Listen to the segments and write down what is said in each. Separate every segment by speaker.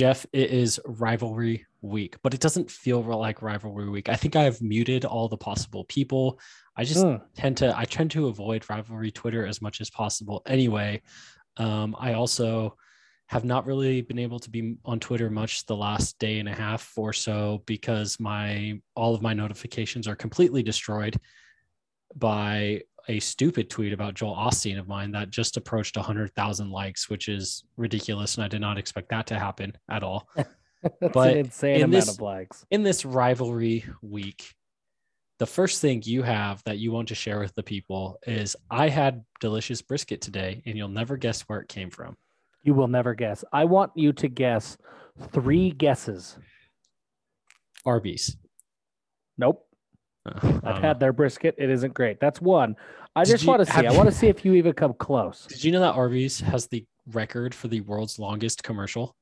Speaker 1: Jeff, it is rivalry week, but it doesn't feel like rivalry week. I think I've muted all the possible people. I just
Speaker 2: Mm.
Speaker 1: tend to I tend to avoid rivalry Twitter as much as possible. Anyway, um, I also have not really been able to be on Twitter much the last day and a half or so because my all of my notifications are completely destroyed by a stupid tweet about Joel Osteen of mine that just approached 100,000 likes, which is ridiculous. And I did not expect that to happen at all.
Speaker 2: That's
Speaker 1: But
Speaker 2: an insane
Speaker 1: in
Speaker 2: amount
Speaker 1: this-
Speaker 2: of likes.
Speaker 1: In this rivalry week, the first thing you have that you want to share with the people is I had delicious brisket today, and you'll never guess where it came from.
Speaker 2: You will never guess. I want you to guess three guesses.
Speaker 1: Arby's.
Speaker 2: Nope. I've
Speaker 1: don't
Speaker 2: had their brisket. It isn't great. That's one. I just want to see. I want to see if you even come close.
Speaker 1: Did you know that Arby's has the record for the world's longest commercial?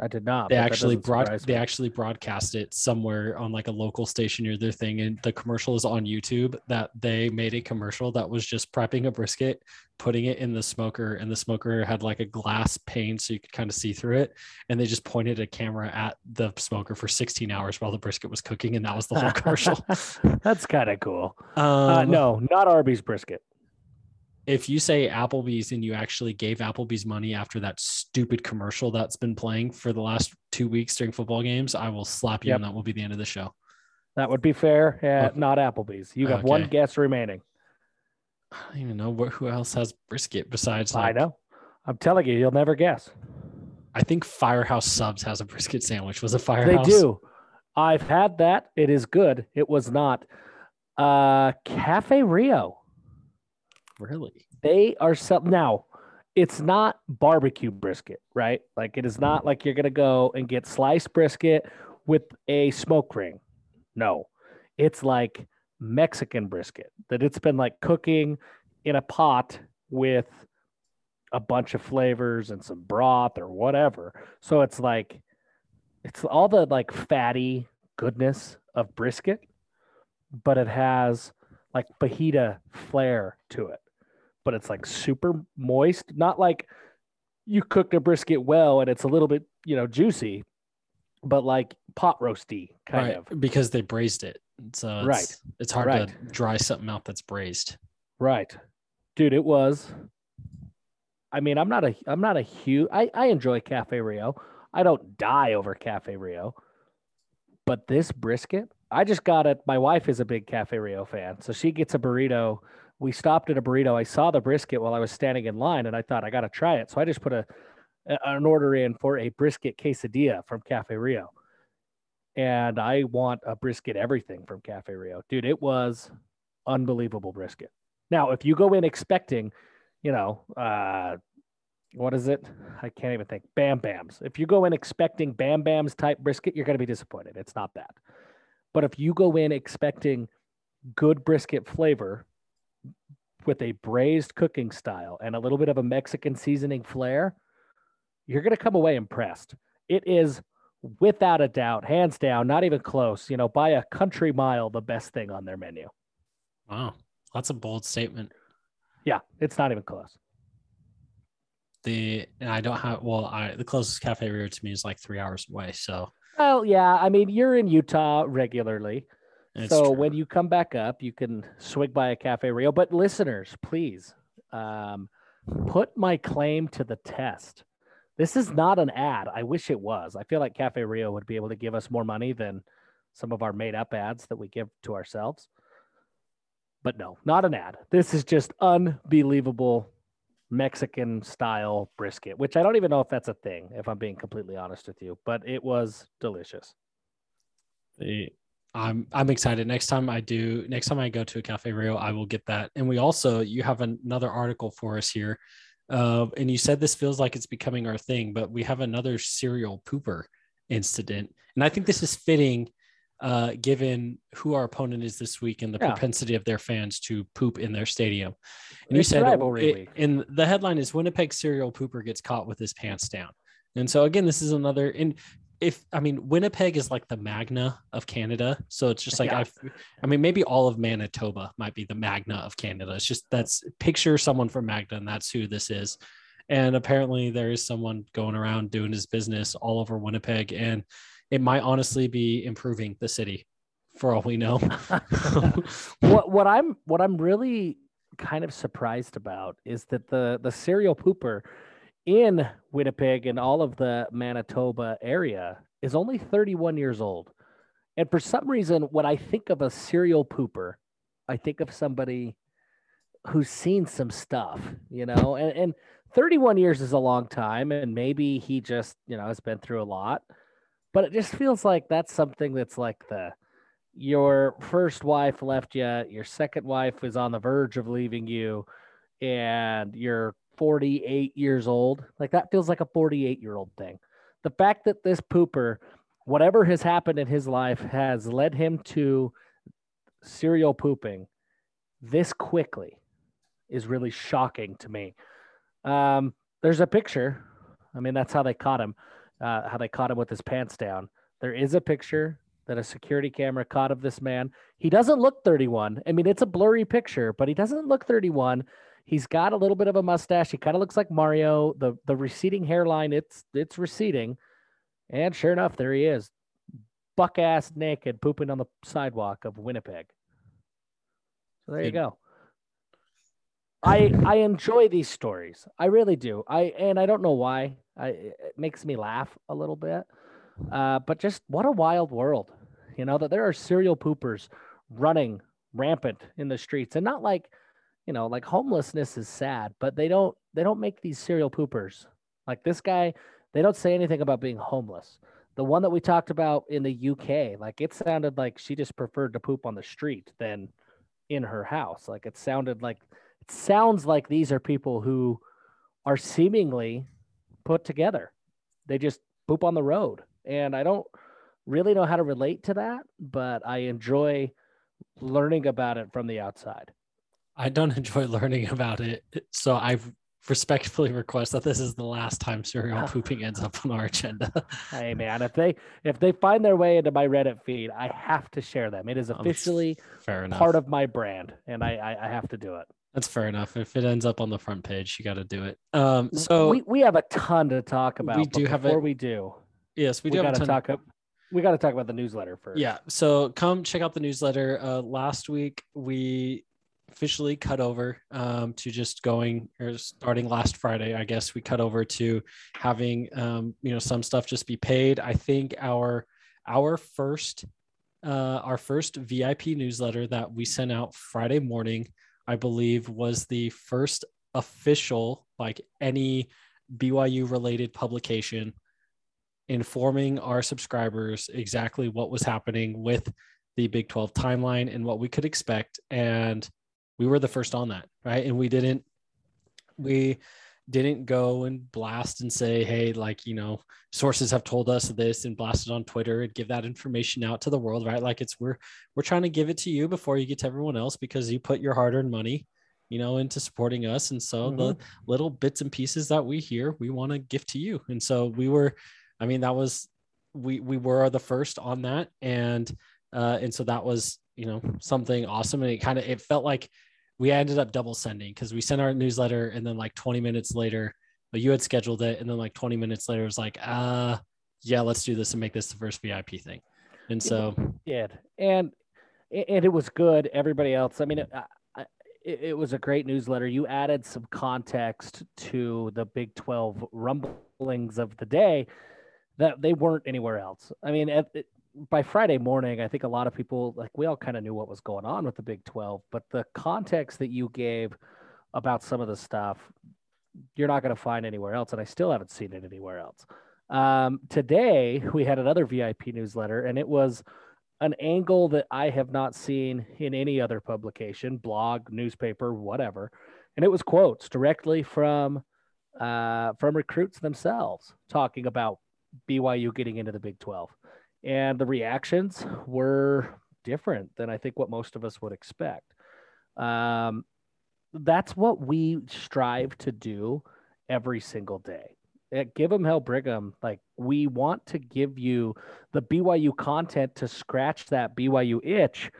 Speaker 2: I did not.
Speaker 1: they actually broad they actually broadcast it somewhere on like a local station near their thing and the commercial is on youtube that they made a commercial that was just prepping a brisket putting it in the smoker and the smoker had like a glass pane so you could kind of see through it and they just pointed a camera at the smoker for 16 hours while the brisket was cooking and that was the whole commercial
Speaker 2: That's kind of cool.
Speaker 1: um,
Speaker 2: uh, no, not Arby's brisket.
Speaker 1: If you say Applebee's and you actually gave Applebee's money after that stupid commercial that's been playing for the last two weeks during football games, I will slap you
Speaker 2: Yep.
Speaker 1: and that will be the end of the show.
Speaker 2: That would be fair. Yeah,
Speaker 1: Okay.
Speaker 2: not Applebee's. You have one
Speaker 1: Okay.
Speaker 2: guess remaining.
Speaker 1: I don't even know wh- who else has brisket besides.
Speaker 2: I know. I'm telling you, you'll never guess.
Speaker 1: I think Firehouse Subs has a brisket sandwich. Was it
Speaker 2: They do. I've had that. It is good. It was not. Uh, Cafe Rio.
Speaker 1: Really?
Speaker 2: They are sell now. It's not barbecue brisket, right? Like it is not mm. like you're gonna go and get sliced brisket with a smoke ring. No, it's like Mexican brisket that it's been like cooking in a pot with a bunch of flavors and some broth or whatever. So it's like it's all the like fatty goodness of brisket, but it has like fajita flair to it. But it's like super moist, not like you cooked a brisket well and it's a little bit, you know, juicy, but like pot roasty kind
Speaker 1: right.
Speaker 2: of.
Speaker 1: Because they braised it. So it's,
Speaker 2: Right.
Speaker 1: it's hard
Speaker 2: Right.
Speaker 1: to dry something out that's braised.
Speaker 2: Right. Dude, it was I mean, I'm not a I'm not a huge I, I enjoy Cafe Rio. I don't die over Cafe Rio. But this brisket, I just got it. My wife is a big Cafe Rio fan. So she gets a burrito. We stopped at a burrito. I saw the brisket while I was standing in line and I thought I gotta try it. So I just put a a- an order in for a brisket quesadilla from Cafe Rio. And I want a brisket everything from Cafe Rio. Dude, it was unbelievable brisket. Now, if you go in expecting, you know, uh, what is it? I can't even think. Bam Bams. If you go in expecting Bam Bams type brisket, you're going to be disappointed. It's not that. But if you go in expecting good brisket flavor with a braised cooking style and a little bit of a Mexican seasoning flair, you're going to come away impressed. It is without a doubt, hands down, not even close, you know, by a country mile, the best thing on their menu.
Speaker 1: Wow. That's a bold statement.
Speaker 2: Yeah, it's not even close.
Speaker 1: The and I don't have well, I the closest cafe Rio to me is like three hours away. So
Speaker 2: Well, yeah, I mean, you're in Utah regularly. So
Speaker 1: true.
Speaker 2: when you come back up, you can swing by a Cafe Rio. But listeners, please um, put my claim to the test. This is not an ad. I wish it was. I feel like Cafe Rio would be able to give us more money than some of our made up ads that we give to ourselves. But no, not an ad. This is just unbelievable Mexican style brisket, which I don't even know if that's a thing, if I'm being completely honest with you, but it was delicious.
Speaker 1: the I'm I'm excited. Next time I do, next time I go to a Cafe Rio, I will get that. And we also you have another article for us here, uh, and you said this feels like it's becoming our thing, but we have another serial pooper incident, and I think this is fitting, uh, given who our opponent is this week and the
Speaker 2: Yeah.
Speaker 1: propensity of their fans to poop in their stadium. And you said
Speaker 2: rivalry
Speaker 1: it- and the headline is Winnipeg serial pooper gets caught with his pants down. And so again, this is another and if I mean Winnipeg is like the Magna of Canada, so it's just like
Speaker 2: Yeah.
Speaker 1: I, I mean maybe all of Manitoba might be the Magna of Canada. It's just that's picture someone from Magna, and that's who this is. And apparently, there is someone going around doing his business all over Winnipeg, and it might honestly be improving the city, for all we know.
Speaker 2: what what I'm what I'm really kind of surprised about is that the the serial pooper in Winnipeg and all of the Manitoba area is only 31 years old. And for some reason, when I think of a serial pooper, I think of somebody who's seen some stuff, you know, and, and 31 years is a long time. And maybe he just, you know, has been through a lot, but it just feels like that's something that's like the, your first wife left you, your second wife is on the verge of leaving you, and you're 48 years old. Like that feels like a 48 year old thing. The fact that this pooper, whatever has happened in his life, has led him to serial pooping this quickly is really shocking to me. Um, there's a picture. I mean, that's how they caught him, uh, how they caught him with his pants down. There is a picture that a security camera caught of this man. He doesn't look 31. I mean, it's a blurry picture, but he doesn't look 31. He's got a little bit of a mustache. He kind of looks like Mario. The the receding hairline, it's it's receding. And sure enough, there he is. Buck ass naked pooping on the sidewalk of Winnipeg. So there you go. I I enjoy these stories. I really do. I and I don't know why. I it makes me laugh a little bit. Uh, but just what a wild world, you know, that there are serial poopers running rampant in the streets, and not like, you know, like homelessness is sad, but they don't they don't make these serial poopers like this guy. They don't say anything about being homeless. The one that we talked about in the UK, like it sounded like she just preferred to poop on the street than in her house. Like it sounded like it sounds like these are people who are seemingly put together. They just poop on the road and I don't really know how to relate to that, but I enjoy learning about it from the outside.
Speaker 1: I don't enjoy learning about it, so I respectfully request that this is the last time serial pooping ends up on our agenda.
Speaker 2: hey man, if they if they find their way into my Reddit feed, I have to share them. It is officially fair enough. part of my brand, and I, I I have to do it.
Speaker 1: That's fair enough. If it ends up on the front page, you got to do it. Um, so
Speaker 2: we, we have a ton to talk about. We do have before it. we do.
Speaker 1: Yes, we, do. we.
Speaker 2: Got to talk. Up, we got to talk about the newsletter first.
Speaker 1: Yeah. So come check out the newsletter. Uh, last week we officially cut over um, to just going or starting last Friday. I guess we cut over to having um, you know some stuff just be paid. I think our our first uh, our first VIP newsletter that we sent out Friday morning, I believe, was the first official like any BYU related publication informing our subscribers exactly what was happening with the Big 12 timeline and what we could expect. And we were the first on that, right? And we didn't, we didn't go and blast and say, hey, like, you know, sources have told us this and blast it on Twitter and give that information out to the world, right? Like it's we're we're trying to give it to you before you get to everyone else because you put your hard-earned money you know, into supporting us. And so mm-hmm. the little bits and pieces that we hear, we want to give to you. And so we were I mean, that was we we were the first on that, and uh, and so that was you know something awesome, and it kind of it felt like we ended up double sending because we sent our newsletter, and then like 20 minutes later, but you had scheduled it, and then like 20 minutes later, it was like, uh, yeah, let's do this and make this the first VIP thing, and so
Speaker 2: yeah, and and it was good. Everybody else, I mean. It, it, was a great newsletter. You added some context to the Big 12 rumblings of the day that they weren't anywhere else. I mean, it, by Friday morning, I think a lot of people like we all kind of knew what was going on with the Big 12, but the context that you gave about some of the stuff, you're not going to find anywhere else, and I still haven't seen it anywhere else. Um, today, we had another VIP newsletter, and it was an angle that I have not seen in any other publication, blog, newspaper, whatever, and it was quotes directly from uh, from recruits themselves talking about BYU getting into the Big 12. And the reactions were different than I think what most of us would expect. Um, that's what we strive to do every single day. At Give 'em Hell Brigham, like we want to give you the BYU content to scratch that BYU itch,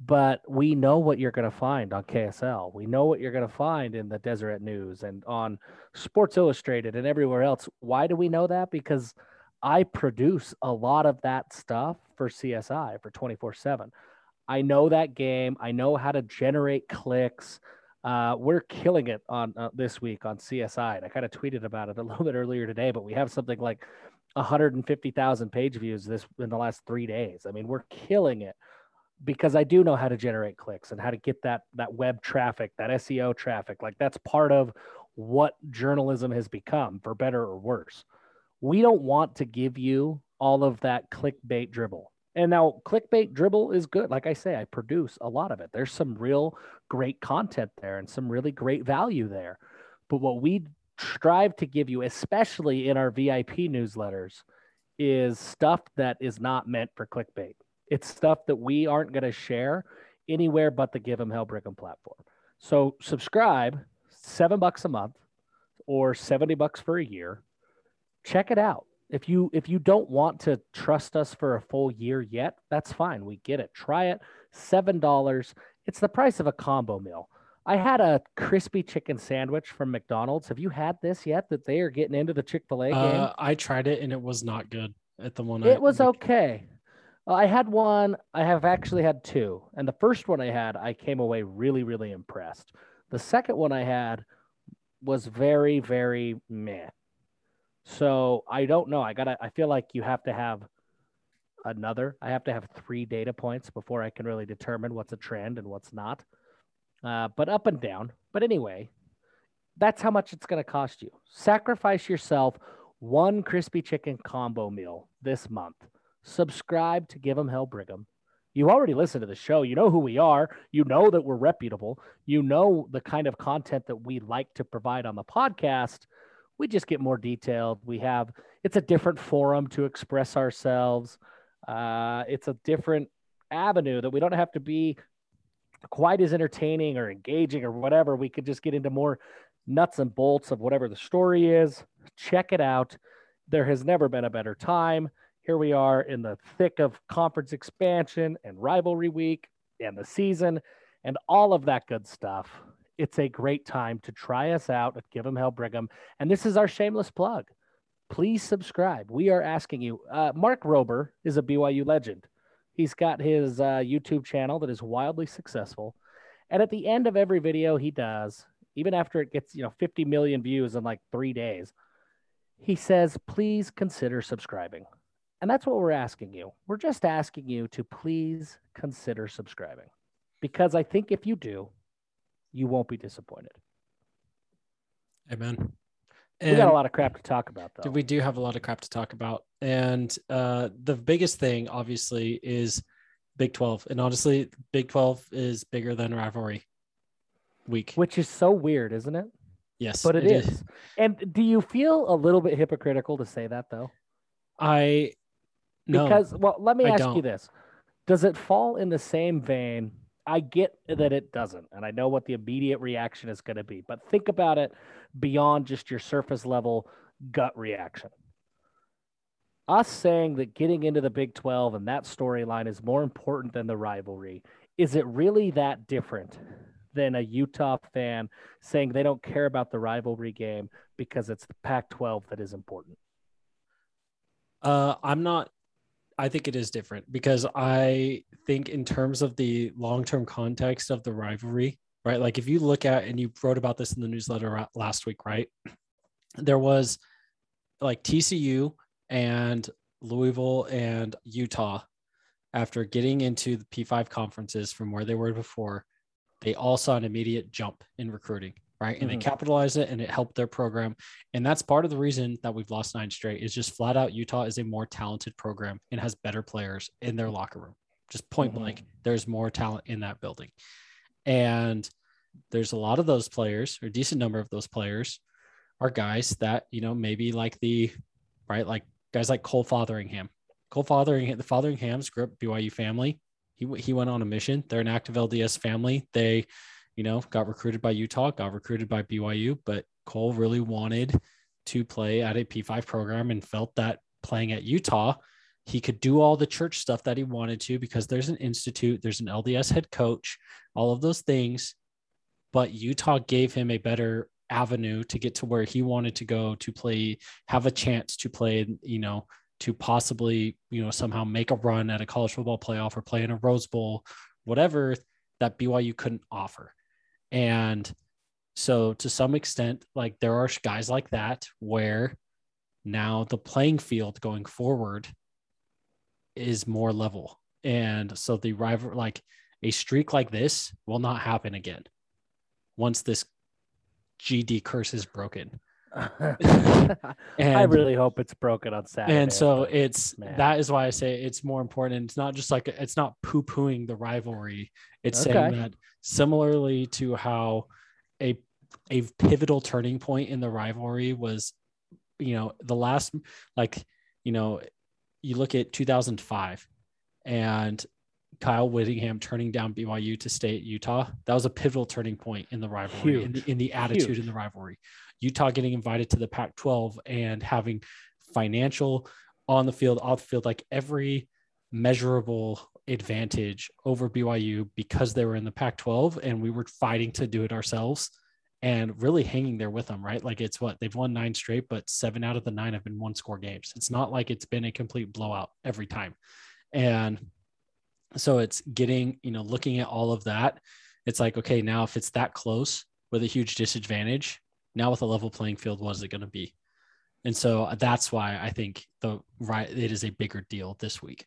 Speaker 2: but we know what you're going to find on KSL. We know what you're going to find in the Deseret News and on Sports Illustrated and everywhere else. Why do we know that? Because I produce a lot of that stuff for CSI for 24 7. I know that game. I know how to generate clicks. Uh, we're killing it on uh, this week on CSI. And I kind of tweeted about it a little bit earlier today, but we have something like 150,000 page views this in the last three days. I mean, we're killing it because I do know how to generate clicks and how to get that that web traffic, that SEO traffic. Like that's part of what journalism has become, for better or worse. We don't want to give you all of that clickbait dribble. And now clickbait dribble is good. Like I say, I produce a lot of it. There's some real great content there and some really great value there. But what we strive to give you, especially in our VIP newsletters, is stuff that is not meant for clickbait. It's stuff that we aren't going to share anywhere but the Give 'em Hell Brigham platform. So subscribe, seven bucks a month or 70 bucks for a year. Check it out. If you if you don't want to trust us for a full year yet, that's fine. We get it. Try it. Seven dollars. It's the price of a combo meal. I had a crispy chicken sandwich from McDonald's. Have you had this yet? That they are getting into the Chick Fil A game. Uh,
Speaker 1: I tried it and it was not good. At the one,
Speaker 2: it I, was okay. I had one. I have actually had two, and the first one I had, I came away really, really impressed. The second one I had was very, very meh. So I don't know. I gotta. I feel like you have to have another. I have to have three data points before I can really determine what's a trend and what's not. Uh, but up and down. But anyway, that's how much it's going to cost you. Sacrifice yourself one crispy chicken combo meal this month subscribe to Give 'em Hell Brigham. You already listened to the show. You know who we are. You know that we're reputable. You know the kind of content that we like to provide on the podcast. We just get more detailed. We have, it's a different forum to express ourselves. Uh, it's a different avenue that we don't have to be quite as entertaining or engaging or whatever. We could just get into more nuts and bolts of whatever the story is. Check it out. There has never been a better time here we are in the thick of conference expansion and rivalry week and the season and all of that good stuff. It's a great time to try us out at Give 'em Hell Brigham. And this is our shameless plug. Please subscribe. We are asking you. Uh, Mark Rober is a BYU legend. He's got his uh, YouTube channel that is wildly successful. And at the end of every video he does, even after it gets, you know, 50 million views in like three days, he says, please consider subscribing. And that's what we're asking you. We're just asking you to please consider subscribing because I think if you do, you won't be disappointed.
Speaker 1: Amen.
Speaker 2: And we got a lot of crap to talk about, though.
Speaker 1: We do have a lot of crap to talk about. And uh, the biggest thing, obviously, is Big 12. And honestly, Big 12 is bigger than rivalry week,
Speaker 2: which is so weird, isn't it?
Speaker 1: Yes,
Speaker 2: but it, it is. is. And do you feel a little bit hypocritical to say that, though?
Speaker 1: I no, because,
Speaker 2: well, let me I ask don't. you this Does it fall in the same vein? I get that it doesn't, and I know what the immediate reaction is going to be, but think about it beyond just your surface level gut reaction. Us saying that getting into the Big 12 and that storyline is more important than the rivalry, is it really that different than a Utah fan saying they don't care about the rivalry game because it's the Pac 12 that is important?
Speaker 1: Uh, I'm not I think it is different because I think in terms of the long-term context of the rivalry, right? Like if you look at and you wrote about this in the newsletter last week, right? There was like TCU and Louisville and Utah after getting into the P5 conferences from where they were before, they all saw an immediate jump in recruiting right? And mm-hmm. they capitalized it and it helped their program. And that's part of the reason that we've lost nine straight is just flat out Utah is a more talented program and has better players in their locker room. Just point mm-hmm. blank, there's more talent in that building. And there's a lot of those players, or a decent number of those players, are guys that, you know, maybe like the, right, like guys like Cole Fotheringham. Cole Fotheringham, the Fotheringhams grew up BYU family. He, he went on a mission. They're an active LDS family. They you know, got recruited by Utah, got recruited by BYU, but Cole really wanted to play at a P5 program and felt that playing at Utah he could do all the church stuff that he wanted to because there's an institute, there's an LDS head coach, all of those things. But Utah gave him a better avenue to get to where he wanted to go to play, have a chance to play, you know, to possibly, you know, somehow make a run at a college football playoff or play in a Rose Bowl, whatever that BYU couldn't offer. And so to some extent, like there are guys like that where now the playing field going forward is more level. And so the rival, like a streak like this will not happen again once this GD curse is broken.
Speaker 2: and, I really hope it's broken on Saturday.
Speaker 1: And so it's man. that is why I say it's more important. It's not just like it's not poo pooing the rivalry. It's okay. saying that similarly to how a a pivotal turning point in the rivalry was, you know, the last like, you know, you look at 2005 and Kyle Whittingham turning down BYU to stay at Utah. That was a pivotal turning point in the rivalry, in the, in the, attitude Huge. in the rivalry. Utah getting invited to the Pac 12 and having financial on the field, off the field, like every measurable advantage over BYU because they were in the Pac 12 and we were fighting to do it ourselves and really hanging there with them, right? Like it's what they've won nine straight, but seven out of the nine have been one score games. It's not like it's been a complete blowout every time. And so it's getting, you know, looking at all of that. It's like, okay, now if it's that close with a huge disadvantage, now with a level playing field, what is it going to be? And so that's why I think the right it is a bigger deal this week.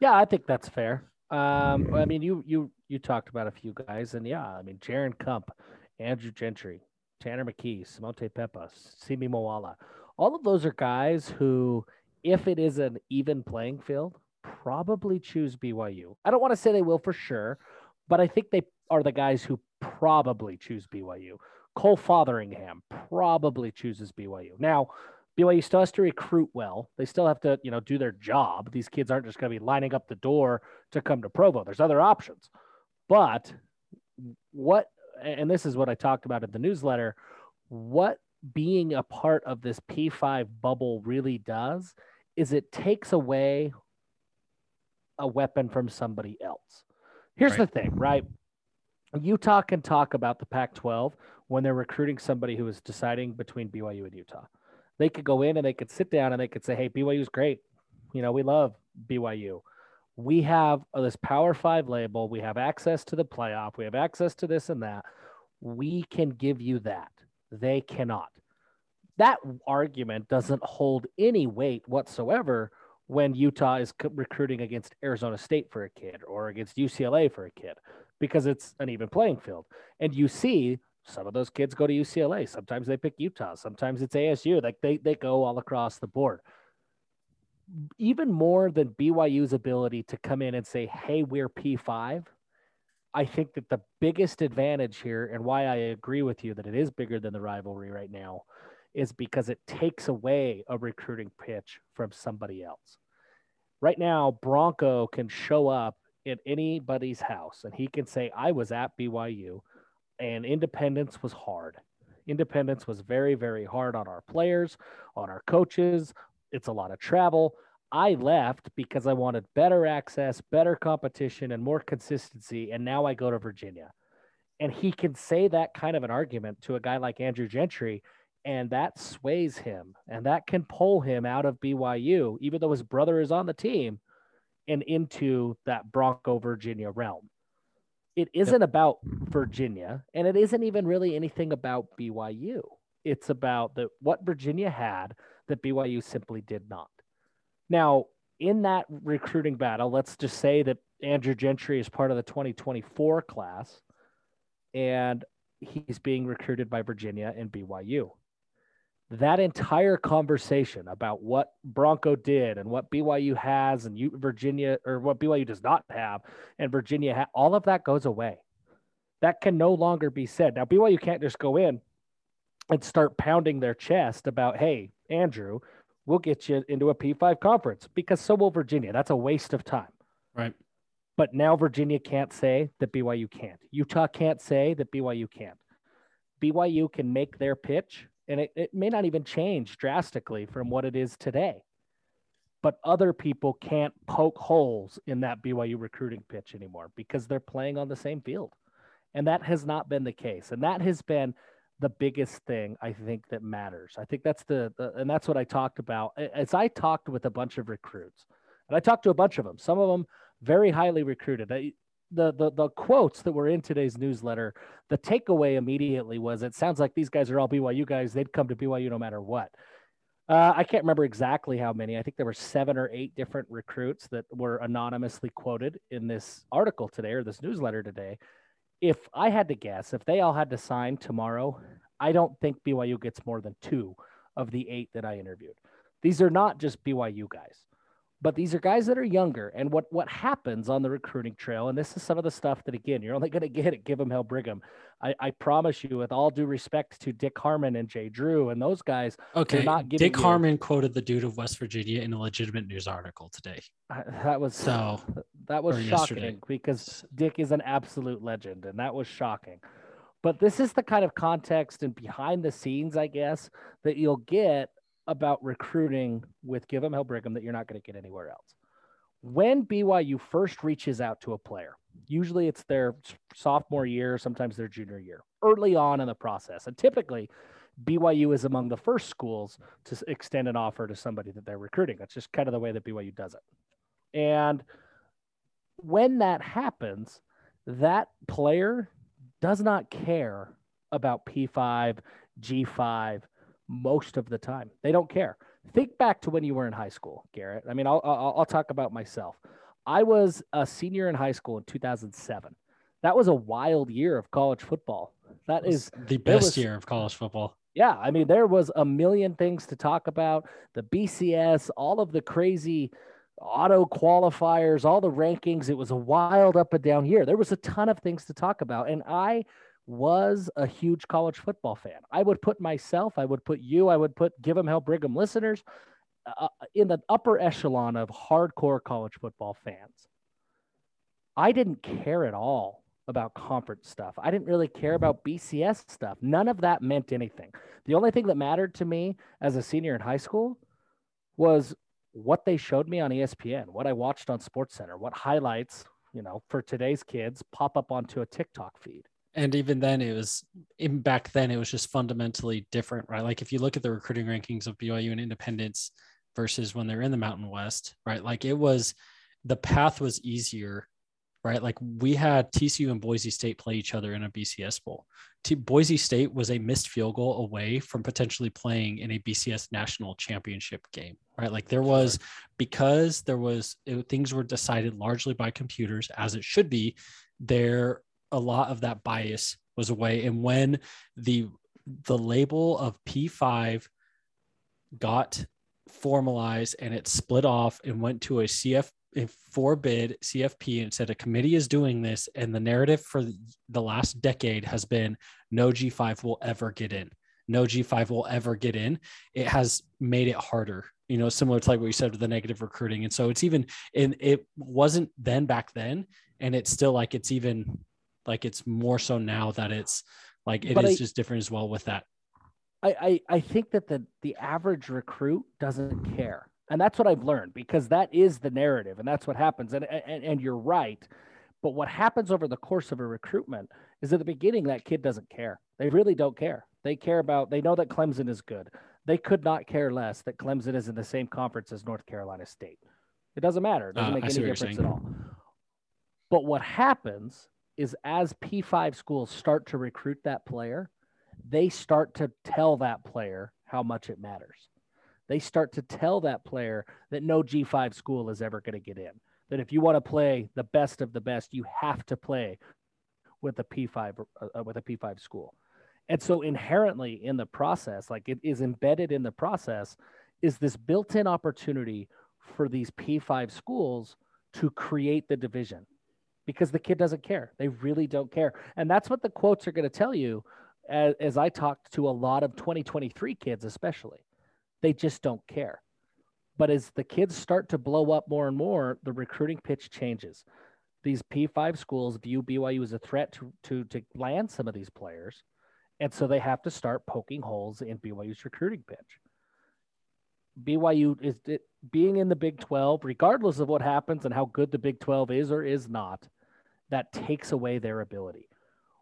Speaker 2: Yeah, I think that's fair. Um, I mean, you you you talked about a few guys, and yeah, I mean, Jaren Kump, Andrew Gentry, Tanner McKee, Simote Pepas, Simi Moala, all of those are guys who, if it is an even playing field, probably choose BYU. I don't want to say they will for sure, but I think they are the guys who probably choose BYU. Cole Fotheringham probably chooses BYU. Now, BYU still has to recruit well. They still have to, you know, do their job. These kids aren't just going to be lining up the door to come to Provo. There's other options. But what, and this is what I talked about in the newsletter, what being a part of this P5 bubble really does is it takes away a weapon from somebody else. Here's right. the thing, right? Utah can talk about the Pac 12 when they're recruiting somebody who is deciding between BYU and Utah. They could go in and they could sit down and they could say, hey, BYU's great. You know, we love BYU. We have this Power Five label. We have access to the playoff. We have access to this and that. We can give you that. They cannot. That argument doesn't hold any weight whatsoever when Utah is recruiting against Arizona State for a kid or against UCLA for a kid because it's an even playing field. And you see some of those kids go to UCLA. Sometimes they pick Utah. Sometimes it's ASU. Like they, they go all across the board. Even more than BYU's ability to come in and say, hey, we're P5, I think that the biggest advantage here and why I agree with you that it is bigger than the rivalry right now is because it takes away a recruiting pitch from somebody else. Right now, Bronco can show up in anybody's house and he can say, I was at BYU and independence was hard. Independence was very, very hard on our players, on our coaches. It's a lot of travel. I left because I wanted better access, better competition, and more consistency. And now I go to Virginia. And he can say that kind of an argument to a guy like Andrew Gentry and that sways him and that can pull him out of BYU, even though his brother is on the team, and into that Bronco Virginia realm. It isn't yep. about Virginia, and it isn't even really anything about BYU. It's about the what Virginia had that BYU simply did not. Now, in that recruiting battle, let's just say that Andrew Gentry is part of the 2024 class, and he's being recruited by Virginia and BYU that entire conversation about what Bronco did and what BYU has and you, Virginia or what BYU does not have and Virginia ha- all of that goes away. That can no longer be said. Now BYU can't just go in and start pounding their chest about, "Hey, Andrew, we'll get you into a P5 conference" because so will Virginia. That's a waste of time.
Speaker 1: Right.
Speaker 2: But now Virginia can't say that BYU can't. Utah can't say that BYU can't. BYU can make their pitch and it, it may not even change drastically from what it is today. but other people can't poke holes in that BYU recruiting pitch anymore because they're playing on the same field. And that has not been the case. And that has been the biggest thing I think that matters. I think that's the, the and that's what I talked about as I talked with a bunch of recruits. And I talked to a bunch of them, some of them very highly recruited. The, the the quotes that were in today's newsletter, the takeaway immediately was it sounds like these guys are all BYU guys. They'd come to BYU no matter what. Uh, I can't remember exactly how many. I think there were seven or eight different recruits that were anonymously quoted in this article today or this newsletter today. If I had to guess, if they all had to sign tomorrow, I don't think BYU gets more than two of the eight that I interviewed. These are not just BYU guys but these are guys that are younger. And what what happens on the recruiting trail, and this is some of the stuff that again you're only going to get at Give 'em Hell Brigham. I, I, promise you, with all due respect to Dick Harmon and Jay Drew and those guys,
Speaker 1: okay, not Dick you, Harmon quoted the dude of West Virginia in a legitimate news article today.
Speaker 2: that was so that was shocking yesterday. because Dick is an absolute legend, and that was shocking. But this is the kind of context and behind the scenes, I guess, that you'll get about recruiting with Give 'em Hell Brigham that you're not going to get anywhere else. When BYU first reaches out to a player, usually it's their sophomore year, sometimes their junior year, early on in the process. And typically, BYU is among the first schools to extend an offer to somebody that they're recruiting. That's just kind of the way that BYU does it. And when that happens, that player does not care about P5, G5, most of the time. They don't care. Think back to when you were in high school, Garrett. I mean, I'll, I'll, I'll talk about myself. I was a senior in high school in 2007. That was a wild year of college football. That is
Speaker 1: the best was, year of college football.
Speaker 2: Yeah, I mean, there was a million things to talk about. The BCS, all of the crazy auto qualifiers, all the rankings. It was a wild up and down year. There was a ton of things to talk about, and I was a huge college football fan. I would put myself, I would put you, I would put Give 'em Hell Brigham listeners uh, uh, in the upper echelon of hardcore college football fans. I didn't care at all about conference stuff. I didn't really care about BCS stuff. None of that meant anything. The only thing that mattered to me as a senior in high school was what they showed me on ESPN, what I watched on SportsCenter, what highlights, you know, for today's kids pop up onto a TikTok feed
Speaker 1: and even then it was in back then it was just fundamentally different right? Like if you look at the recruiting rankings of byu and independence versus when they're in the mountain west right? Like it was the path was easier right? Like we had tcu and boise state play each other in a bcs bowl. T- boise state was a missed field goal away from potentially playing in a bcs national championship game right? Like there was because there was it, things were decided largely by computers as it should be there a lot of that bias was away. And when the the label of P5 got formalized and it split off and went to a CF a four bid CFP and said a committee is doing this, and the narrative for the last decade has been no G5 will ever get in. No G5 will ever get in. It has made it harder, you know, similar to like what you said with the negative recruiting. And so it's even, and it wasn't then back then, and it's still like it's even like it's more so now that it's like it but is I, just different as well with that.
Speaker 2: I, I I think that the the average recruit doesn't care. And that's what I've learned because that is the narrative and that's what happens. And, and, and you're right. But what happens over the course of a recruitment is at the beginning, that kid doesn't care. They really don't care. They care about, they know that Clemson is good. They could not care less that Clemson is in the same conference as North Carolina State. It doesn't matter. It doesn't uh, make any difference at all. But what happens is as P5 schools start to recruit that player, they start to tell that player how much it matters. They start to tell that player that no G5 school is ever going to get in. That if you want to play the best of the best, you have to play with a P5 uh, with a P5 school. And so inherently in the process, like it is embedded in the process, is this built-in opportunity for these P5 schools to create the division because the kid doesn't care. They really don't care. And that's what the quotes are going to tell you as, as I talked to a lot of 2023 kids, especially. They just don't care. But as the kids start to blow up more and more, the recruiting pitch changes. These P5 schools view BYU as a threat to, to, to land some of these players. And so they have to start poking holes in BYU's recruiting pitch. BYU is it, being in the Big 12, regardless of what happens and how good the Big 12 is or is not, that takes away their ability.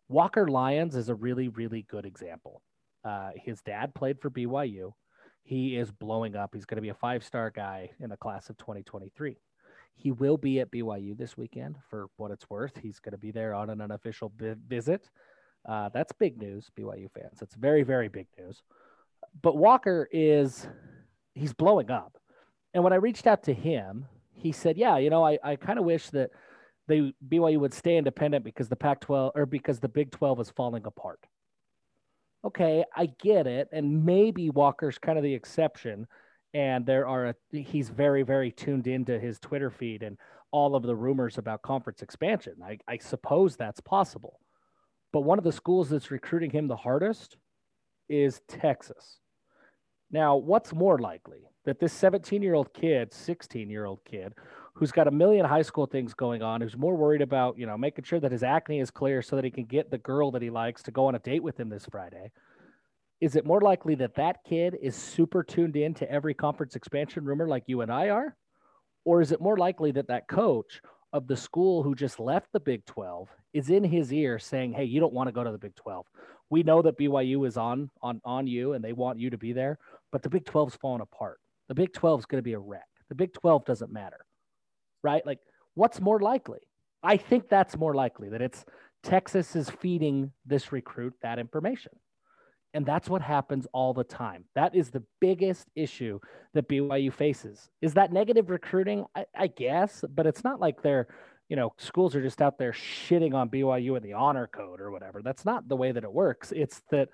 Speaker 2: Walker Lyons is a really, really good example. Uh, his dad played for BYU. He is blowing up. He's going to be a five star guy in the class of 2023. He will be at BYU this weekend for what it's worth. He's going to be there on an unofficial bi- visit. Uh, that's big news, BYU fans. It's very, very big news. But Walker is, he's blowing up. And when I reached out to him, he said, Yeah, you know, I, I kind of wish that they BYU would stay independent because the Pac 12 or because the Big 12 is falling apart. Okay, I get it. And maybe Walker's kind of the exception. And there are, a, he's very, very tuned into his Twitter feed and all of the rumors about conference expansion. I, I suppose that's possible. But one of the schools that's recruiting him the hardest is Texas. Now, what's more likely that this 17 year old kid, 16 year old kid, who's got a million high school things going on, who's more worried about, you know, making sure that his acne is clear so that he can get the girl that he likes to go on a date with him this Friday. Is it more likely that that kid is super tuned in to every conference expansion rumor like you and I are? Or is it more likely that that coach of the school who just left the Big 12 is in his ear saying, "Hey, you don't want to go to the Big 12. We know that BYU is on on on you and they want you to be there, but the Big 12's falling apart. The Big 12 is going to be a wreck. The Big 12 doesn't matter." Right? Like what's more likely? I think that's more likely that it's Texas is feeding this recruit that information. And that's what happens all the time. That is the biggest issue that BYU faces. Is that negative recruiting? I, I, guess, but it's not like they're, you know, schools are just out there shitting on BYU and the honor code or whatever. That's not the way that it works. It's that,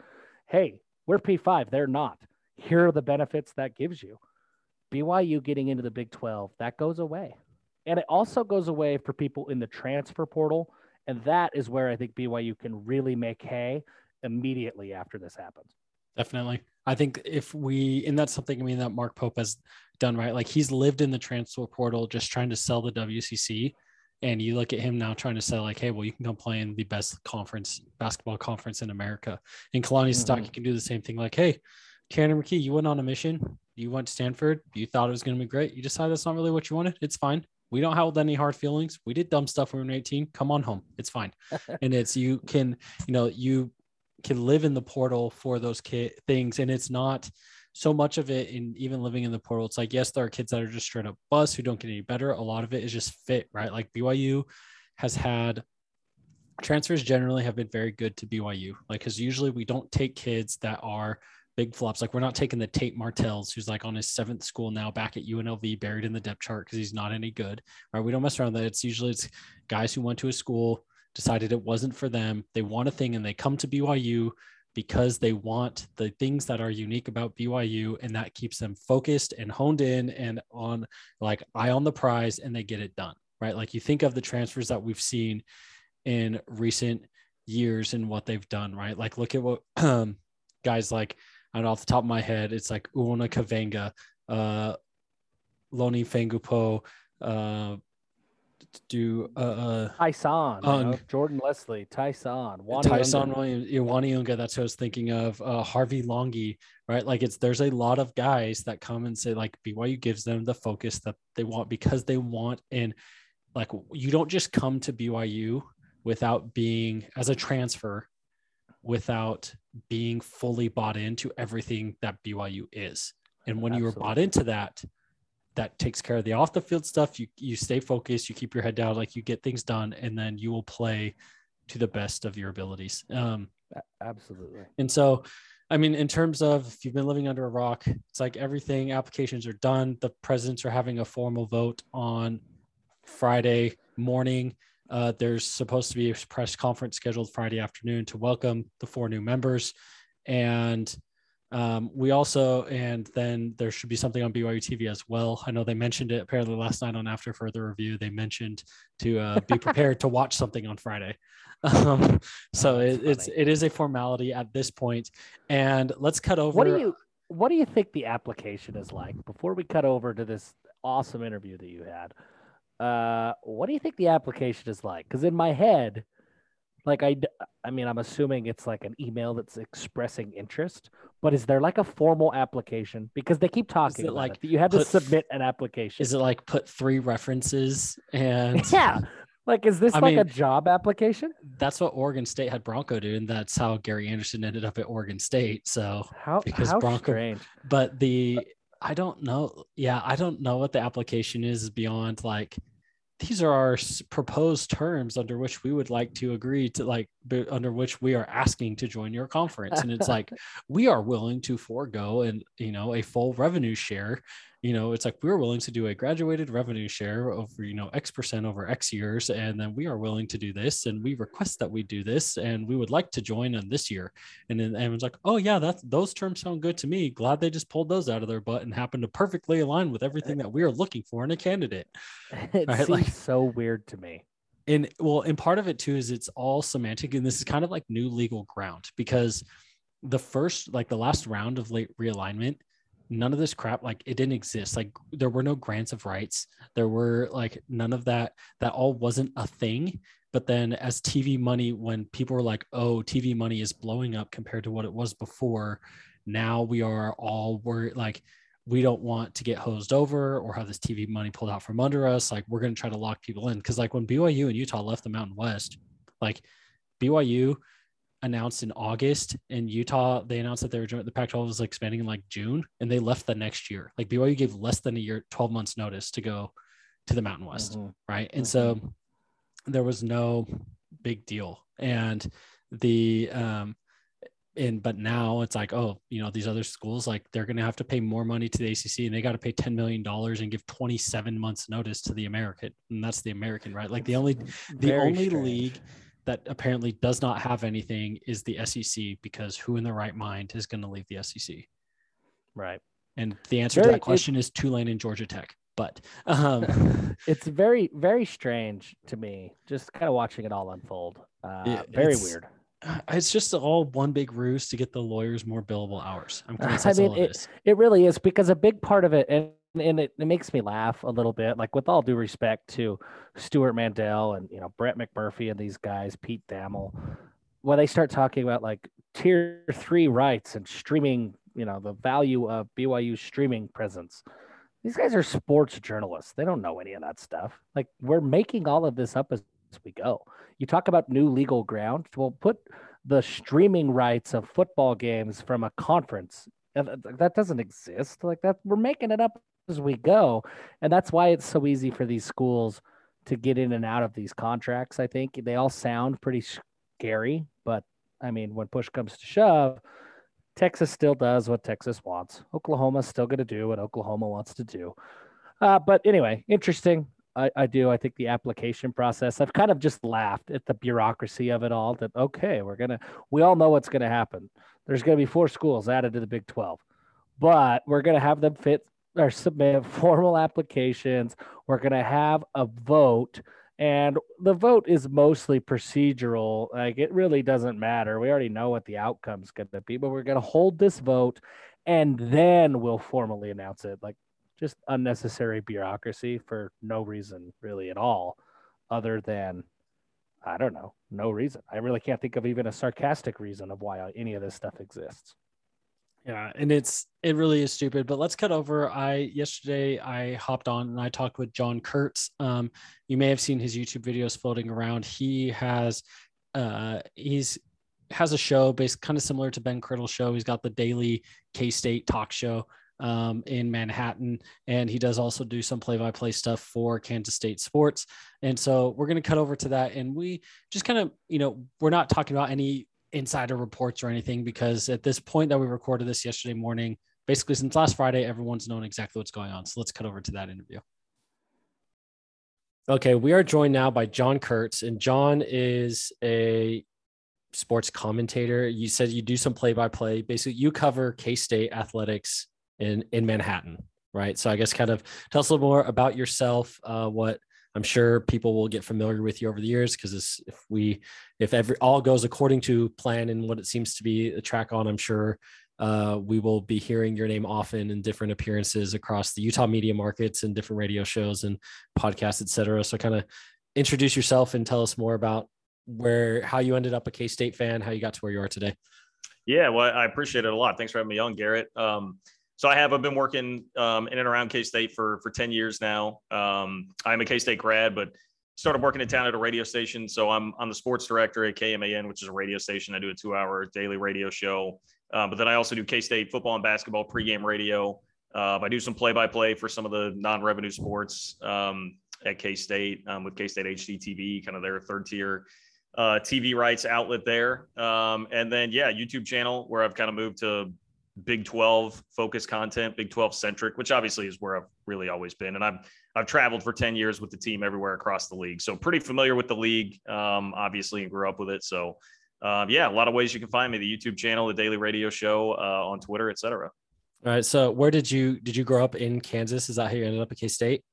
Speaker 2: hey, we're P5, they're not. Here are the benefits that gives you. BYU getting into the Big 12, that goes away. And it also goes away for people in the transfer portal. And that is where I think BYU can really make hay immediately after this happens.
Speaker 1: Definitely. I think if we, and that's something I mean that Mark Pope has done right. Like he's lived in the transfer portal just trying to sell the WCC. And you look at him now trying to sell, like, hey, well, you can come play in the best conference, basketball conference in America. In Kalani mm-hmm. stock, you can do the same thing. Like, hey, Tanner McKee, you went on a mission. You went to Stanford. You thought it was going to be great. You decided that's not really what you wanted. It's fine. We don't hold any hard feelings. We did dumb stuff when we were 18. Come on home. It's fine. and it's you can, you know, you can live in the portal for those ki- things and it's not so much of it in even living in the portal it's like yes there are kids that are just straight up bus who don't get any better a lot of it is just fit right like byu has had transfers generally have been very good to byu like because usually we don't take kids that are big flops like we're not taking the tate martells who's like on his seventh school now back at unlv buried in the depth chart because he's not any good right we don't mess around that it's usually it's guys who went to a school decided it wasn't for them. They want a thing and they come to BYU because they want the things that are unique about BYU and that keeps them focused and honed in and on like eye on the prize and they get it done, right? Like you think of the transfers that we've seen in recent years and what they've done, right? Like look at what um, guys like, I don't know off the top of my head, it's like Uona Kaveinga, uh, Loni Fangupo, uh, do uh, uh
Speaker 2: Tyson, know, Jordan Leslie, Tyson,
Speaker 1: Tyson Williams, Waniunga. That's who I was thinking of. Uh, Harvey Langi, right? Like it's there's a lot of guys that come and say like BYU gives them the focus that they want because they want and like you don't just come to BYU without being as a transfer without being fully bought into everything that BYU is. And when Absolutely. you are bought into that, that takes care of the off the field stuff. You you stay focused, you keep your head down, like you get things done, and then you will play to the best of your abilities. Um,
Speaker 2: Absolutely.
Speaker 1: And so, I mean, in terms of if you've been living under a rock, it's like everything applications are done. The presidents are having a formal vote on Friday morning. Uh, there's supposed to be a press conference scheduled Friday afternoon to welcome the four new members. And um, we also, and then there should be something on BYU TV as well. I know they mentioned it apparently last night on After Further Review. They mentioned to uh, be prepared to watch something on Friday. Um, so oh, it, it's it is a formality at this point. And let's cut over.
Speaker 2: What do you What do you think the application is like? Before we cut over to this awesome interview that you had, uh, what do you think the application is like? Because in my head, Like I, I mean, I'm assuming it's like an email that's expressing interest, but is there like a formal application? Because they keep talking about
Speaker 1: like
Speaker 2: it, that you had to submit an application.
Speaker 1: Is it like put three references and
Speaker 2: yeah. Like, is this
Speaker 1: I
Speaker 2: like a job application?
Speaker 1: that's what Oregon State had Bronco do, and that's how Gary Anderson ended up at Oregon State. So,
Speaker 2: How
Speaker 1: because
Speaker 2: how
Speaker 1: Bronco-
Speaker 2: strange.
Speaker 1: but the I don't know. Yeah, I don't know what the application is beyond like these are our proposed terms under which we would like to agree to like under which we are asking to join your conference and it's like we are willing to forego and you know a full revenue share you know it's like we're willing to do a graduated revenue share over you know x percent over x years and then we are willing to do this and we request that we do this and we would like to join on this year. And then everyone's like oh yeah that's those terms sound good to me. Glad they just pulled those out of their butt and happened to perfectly align with everything that we are looking for in a candidate.
Speaker 2: It
Speaker 1: Right,
Speaker 2: seems
Speaker 1: like-
Speaker 2: so weird to me.
Speaker 1: and well and part of it too is it's all semantic and this is kind of like new legal ground because the first like the last round of late realignment none of this crap like it didn't exist like there were no grants of rights there were like none of that that all wasn't a thing but then as tv money when people were like oh tv money is blowing up compared to what it was before now we are all worried like we don't want to get hosed over or have this TV money pulled out from under us. Like we're going to try to lock people in. Cause like when BYU and Utah left the Mountain West, like BYU announced in August and Utah, they announced that they were joining the Pac 12 was like expanding in like June and they left the next year. Like BYU gave less than a year, 12 months notice to go to the Mountain West
Speaker 2: Mhm.
Speaker 1: right and so there was no big deal and the um and but now it's like oh you know these other schools like they're going to have to pay more money to the ACC and they got to pay 10 million dollars and give 27 months notice to the American and that's the American right like the only the
Speaker 2: Very
Speaker 1: only
Speaker 2: strange.
Speaker 1: league that apparently does not have anything is the SEC because who in the right mind is going to leave the SEC
Speaker 2: Right.
Speaker 1: and the answer to that question is Tulane and Georgia Tech but um
Speaker 2: it's very very strange to me just kind of watching it all unfold uh,
Speaker 1: Yeah,
Speaker 2: very
Speaker 1: it's-
Speaker 2: weird
Speaker 1: it's just all one big ruse to get the lawyers more billable hours. I'm convinced
Speaker 2: I
Speaker 1: that's
Speaker 2: mean,
Speaker 1: all it is.
Speaker 2: it really is because a big part of it and and it, it makes me laugh a little bit like with all due respect to Stewart Mandel and you know brett mcmurphy and these guys pete Thamel, when they start talking about like tier three rights and streaming you know the value of byu streaming presence these guys are sports journalists. They don't know any of that stuff. Like we're making all of this up as we go. You talk about new legal ground. Well put the streaming rights of football games from a conference. Uh, that doesn't exist. Like that we're making it up as we go. And that's why it's so easy for these schools to get in and out of these contracts i think. They all sound pretty scary but i mean when push comes to shove texas still does what texas wants. Oklahoma's still going to do what oklahoma wants to do. Uh, but anyway interesting. I, I do. I think the application process i've kind of just laughed at the bureaucracy of it all that okay we're gonna we all know what's going to happen. There's going to be four schools added to the big 12 but we're going to have them fit or submit formal applications. We're going to have a vote, and the vote is mostly procedural. Like it really doesn't matter. We already know what the outcome's going to be, but we're going to hold this vote, and then we'll formally announce it. Like just unnecessary bureaucracy for no reason really at all, other than I don't know, no reason. I really can't think of even a sarcastic reason of why any of this stuff exists.
Speaker 1: Yeah, and it's it really is stupid. But let's cut over. I yesterday I hopped on and I talked with John Kurtz. Um, you may have seen his YouTube videos floating around. He has uh he's has a show based kind of similar to Ben Criddle's show. He's got the daily K State talk show um, in Manhattan, and he does also do some play-by-play stuff for Kansas State sports. And so we're going to cut over to that, and we just kind of, you know, we're not talking about any insider reports or anything because at this point that we recorded this yesterday morning, basically since last Friday, everyone's known exactly what's going on. So let's cut over to that interview. Okay, we are joined now by John Kurtz, and John is a sports commentator. You said you do some play-by-play. Basically, you cover K-State athletics in in Manhattan, right? So I guess kind of tell us a little more about yourself, uh, what I'm sure people will get familiar with you over the years because if we if every all goes according to plan and what it seems to be a track on, I'm sure uh, we will be hearing your name often in different appearances across the Utah media markets and different radio shows and podcasts, et cetera. So kind of introduce yourself and tell us more about where how you ended up a K State fan, how you got to where you are today.
Speaker 3: Yeah, well, I appreciate it a lot. Thanks for having me on, Garrett. Um, so I have I've been working um, in and around K State for for ten years now. Um, I'm a K State grad, but started working in town at a radio station. So I'm I'm the sports director at KMAN, which is a radio station. I do a two hour daily radio show, uh, but then I also do K State football and basketball pregame radio. Uh, I do some play by play for some of the non revenue sports um, at K State um, with K State HD TV, kind of their third tier uh, TV rights outlet there. Um, and then yeah, YouTube channel where I've kind of moved to Big 12 focus content, Big 12 centric, which obviously is where I've really always been. And I've I've traveled for 10 years with the team everywhere across the league. So pretty familiar with the league, um, obviously, and grew up with it. So um, yeah, a lot of ways you can find me, the YouTube channel, the daily radio show uh, on Twitter, etc.
Speaker 1: All right. So where did you did you grow up in Kansas? Is that how you ended up at K State?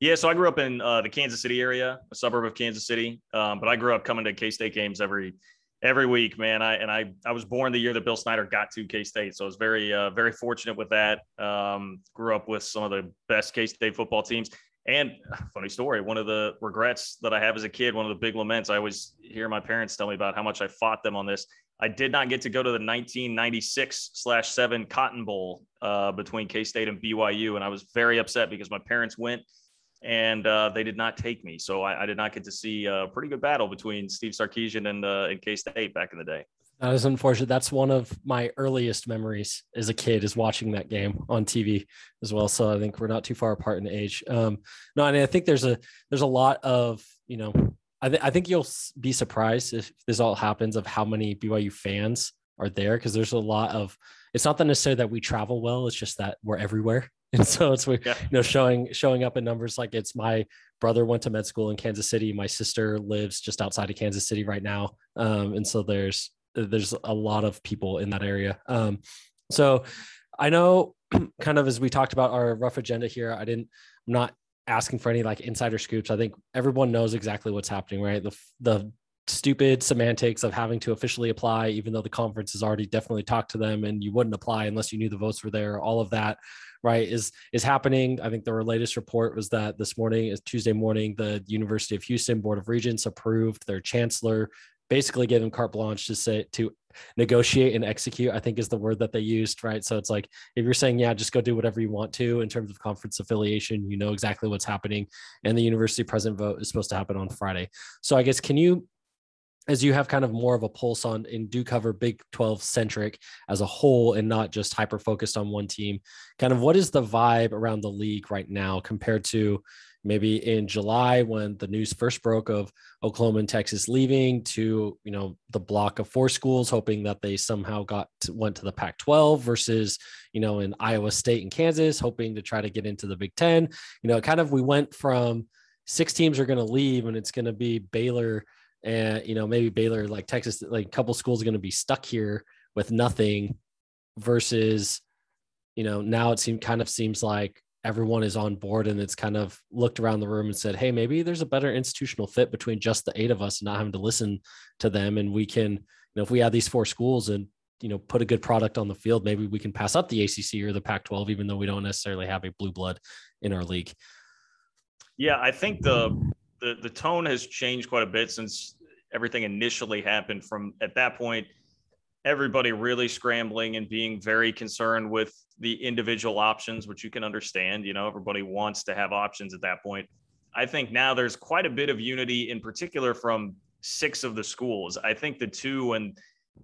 Speaker 3: Yeah, so I grew up in uh, the Kansas City area, a suburb of Kansas City. Um, but I grew up coming to K State games every every week, man. I and I I was born the year that Bill Snyder got to K State, so I was very uh, very fortunate with that. Um, grew up with some of the best K State football teams. And funny story, one of the regrets that I have as a kid, one of the big laments, I always hear my parents tell me about how much I fought them on this. I did not get to go to the 1996 slash seven Cotton Bowl uh, between K State and BYU, and I was very upset because my parents went and uh, they did not take me. So I, I, did not get to see a pretty good battle between Steve Sarkisian and, uh, and K State back in the day.
Speaker 1: That is unfortunate. That's one of my earliest memories as a kid is watching that game on TV as well. So I think we're not too far apart in age. Um, no, and I think there's a there's a lot of you know I, th- I think you'll be surprised if this all happens of how many BYU fans are there because there's a lot of it's not that necessarily that we travel well it's just that we're everywhere and so it's yeah. you know showing showing up in numbers like it's my brother went to med school in Kansas City. My sister lives just outside of Kansas City right now. Um, and so there's there's a lot of people in that area. Um, so I know kind of as we talked about our rough agenda here I didn't I'm not asking for any like insider scoops. I think everyone knows exactly what's happening right? The the stupid semantics of having to officially apply even though the conference has already definitely talked to them and you wouldn't apply unless you knew the votes were there all of that right is is happening. I think the latest report was that this morning is tuesday morning the university of houston board of regents approved their chancellor basically gave them carte blanche to say to negotiate and execute i think is the word that they used right? So it's like if you're saying yeah just go do whatever you want to in terms of conference affiliation you know exactly what's happening and the university president vote is supposed to happen on friday. So i guess can you as you have kind of more of a pulse on and do cover Big 12 centric as a whole and not just hyper focused on one team, kind of what is the vibe around the league right now compared to maybe in July when the news first broke of Oklahoma and Texas leaving to, you know, the block of four schools hoping that they somehow got to, went to the Pac 12 versus, you know, in Iowa State and Kansas hoping to try to get into the Big 10. You know, kind of we went from six teams are going to leave and it's going to be Baylor and you know maybe Baylor like Texas like a couple schools are going to be stuck here with nothing versus you know now it seems kind of seems like everyone is on board and it's kind of looked around the room and said hey maybe there's a better institutional fit between just the eight of us and not having to listen to them. And we can you know if we have these four schools and you know put a good product on the field maybe we can pass up the ACC or the Pac 12 even though we don't necessarily have a blue blood in our league.
Speaker 3: Yeah i think the the the tone has changed quite a bit since everything initially happened. From at that point, everybody really scrambling and being very concerned with the individual options, which you can understand. You know, everybody wants to have options at that point. I think now there's quite a bit of unity, in particular from six of the schools. I think the two, and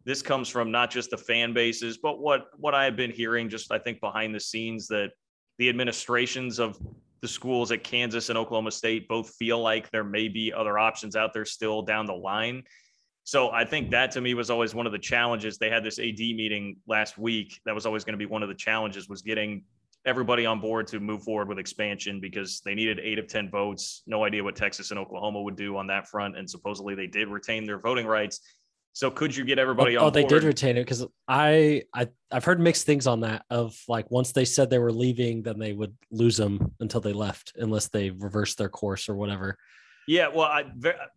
Speaker 3: this comes from not just the fan bases, but what what I have been hearing, just I think behind the scenes, that the administrations of the schools at Kansas and Oklahoma State both feel like there may be other options out there still down the line. So I think that to me was always one of the challenges. They had this AD meeting last week. That was always going to be one of the challenges was getting everybody on board to move forward with expansion because they needed eight of 10 votes. No idea what Texas and Oklahoma would do on that front. And supposedly they did retain their voting rights. So could you get everybody
Speaker 1: oh,
Speaker 3: on?
Speaker 1: Oh, they did retain it because I, I I've heard mixed things on that. Of like once they said they were leaving, then they would lose them until they left, unless they reversed their course or whatever.
Speaker 3: Yeah, well, I,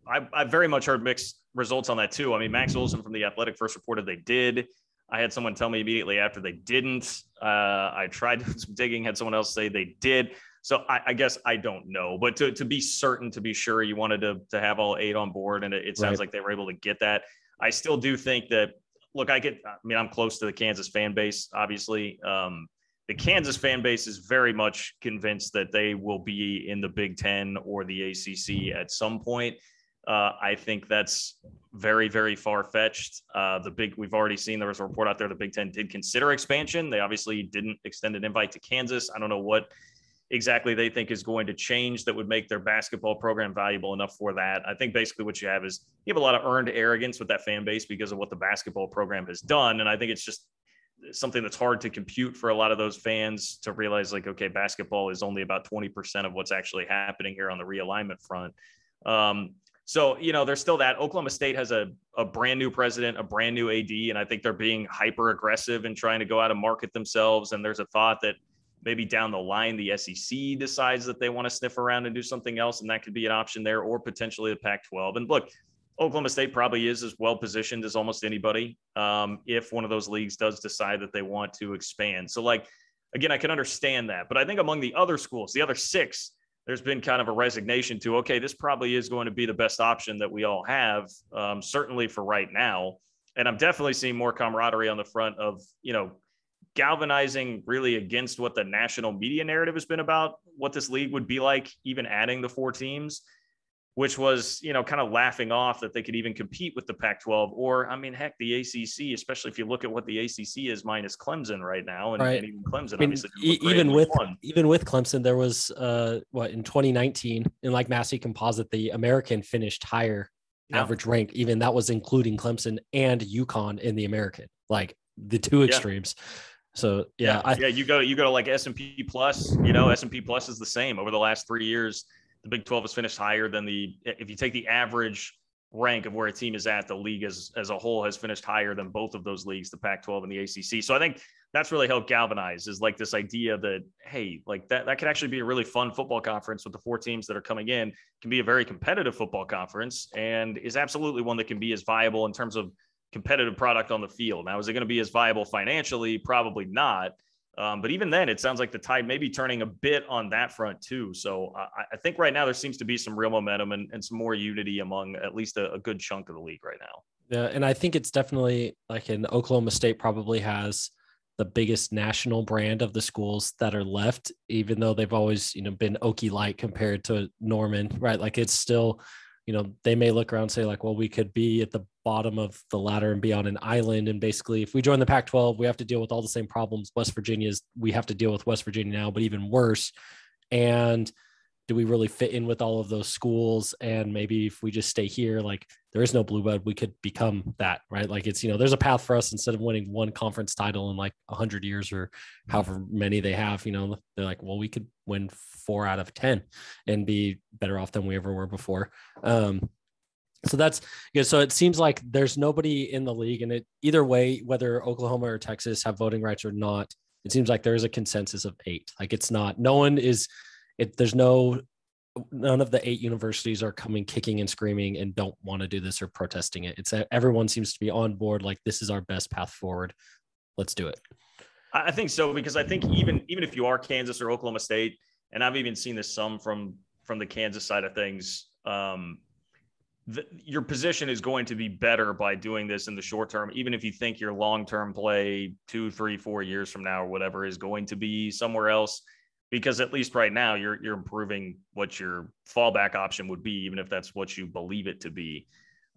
Speaker 3: I I very much heard mixed results on that too. I mean, Max Olson from the Athletic first reported they did. I had someone tell me immediately after they didn't. Uh, I tried some digging, had someone else say they did. So I, I, guess I don't know, but to, to be certain, to be sure, you wanted to, to have all eight on board, and it, it sounds right. like they were able to get that. I still do think that. Look, I get. I mean, I'm close to the Kansas fan base, obviously. Um, the Kansas fan base is very much convinced that they will be in the Big Ten or the ACC at some point. Uh, I think that's very, very far fetched. Uh, the big, we've already seen there was a report out there the Big Ten did consider expansion. They obviously didn't extend an invite to Kansas. I don't know what exactly they think is going to change that would make their basketball program valuable enough for that. I think basically what you have is you have a lot of earned arrogance with that fan base because of what the basketball program has done. And I think it's just something that's hard to compute for a lot of those fans to realize like, okay, basketball is only about 20% of what's actually happening here on the realignment front. Um, so, you know, there's still that. Oklahoma State has a, a brand new president, a brand new AD, and I think they're being hyper aggressive and trying to go out and market themselves. And there's a thought that maybe down the line, the SEC decides that they want to sniff around and do something else, and that could be an option there, or potentially the Pac 12. And look, Oklahoma State probably is as well positioned as almost anybody um, if one of those leagues does decide that they want to expand. So, like, again, I can understand that. But I think among the other schools, the other six, there's been kind of a resignation to okay this probably is going to be the best option that we all have um, certainly for right now and i'm definitely seeing more camaraderie on the front of you know galvanizing really against what the national media narrative has been about what this league would be like even adding the four teams which was, you know, kind of laughing off that they could even compete with the Pac 12 or, I mean, heck, the ACC, especially if you look at what the ACC is minus Clemson right now. And,
Speaker 1: right.
Speaker 3: and even Clemson, I
Speaker 1: mean, obviously, even with, even with Clemson, there was, uh, what, in 2019, in like Massey Composite, the American finished higher yeah. average rank. Even that was including Clemson and UConn in the American, like the two extremes. Yeah. So yeah,
Speaker 3: yeah, I, yeah, you go you go to like S and P plus. You know, S and P plus is the same over the last three years the Big 12 has finished higher than the, if you take the average rank of where a team is at, the league as, as a whole has finished higher than both of those leagues, the Pac 12 and the ACC. So I think that's really helped galvanize is like this idea that, hey, like that, that could actually be a really fun football conference with the four teams that are coming in, can be a very competitive football conference and is absolutely one that can be as viable in terms of competitive product on the field. Now, is it going to be as viable financially? Probably not. Um, but even then, it sounds like the tide may be turning a bit on that front too. So I, I think right now there seems to be some real momentum and, and some more unity among at least a, a, good chunk of the league right now.
Speaker 1: Yeah, and I think it's definitely like in Oklahoma State probably has the biggest national brand of the schools that are left, even though they've always you know been Okie light compared to Norman, right? Like it's still you know, they may look around say, like, well, we could be at the bottom of the ladder and be on an island. And basically, if we join the Pac 12, we have to deal with all the same problems West Virginia's, we have to deal with West Virginia now, but even worse. And do we really fit in with all of those schools? And maybe if we just stay here, like there is no blue blood, we could become that, right? Like it's, you know, there's a path for us instead of winning one conference title in like a hundred years or however many they have, you know, they're like, well, we could win four out of 10 and be better off than we ever were before. Um, so that's good. So it seems like there's nobody in the league, and it either way, whether Oklahoma or Texas have voting rights or not, it seems like there is a consensus of eight. Like it's not, no one is it there's no none of the eight universities are coming kicking and screaming and don't want to do this or protesting it. It's everyone seems to be on board like this is our best path forward. Let's do it.
Speaker 3: I think so because I think even even if you are Kansas or Oklahoma State, and I've even seen this some from from the Kansas side of things, um, the, your position is going to be better by doing this in the short term, even if you think your long term play two, three, four years from now or whatever is going to be somewhere else because at least right now you're you're improving what your fallback option would be, even if that's what you believe it to be.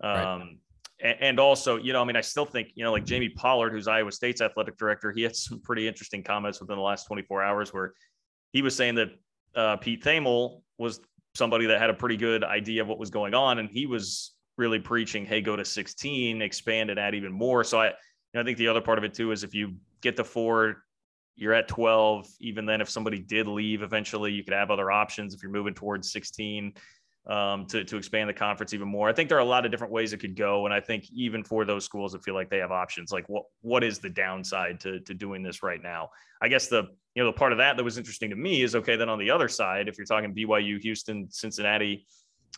Speaker 3: Um, right. and, and, also, you know, I mean, I still think, you know, like Jamie Pollard, who's Iowa State's athletic director, he had some pretty interesting comments within the last 24 hours where he was saying that uh, Pete Thamel was somebody that had a pretty good idea of what was going on, and he was really preaching, "Hey, go to 16, expand and add even more." So I, you know, I think the other part of it too is if you get the four you're at 12 even then if somebody did leave eventually you could have other options if you're moving towards 16 um, to, to expand the conference even more i think there are a lot of different ways it could go and i think even for those schools that feel like they have options like what what is the downside to, to doing this right now i guess the you know the part of that that was interesting to me is okay then on the other side if you're talking byu houston cincinnati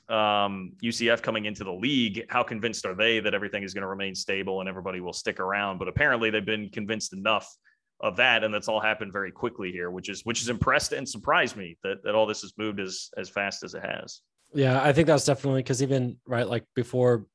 Speaker 3: um, UCF coming into the league, how convinced are they that everything is going to remain stable and everybody will stick around? But apparently, they've been convinced enough of that, and that's all happened very quickly here, which is which has impressed and surprised me that that all this has moved as as fast as it has.
Speaker 1: Yeah, I think that's definitely because even right like before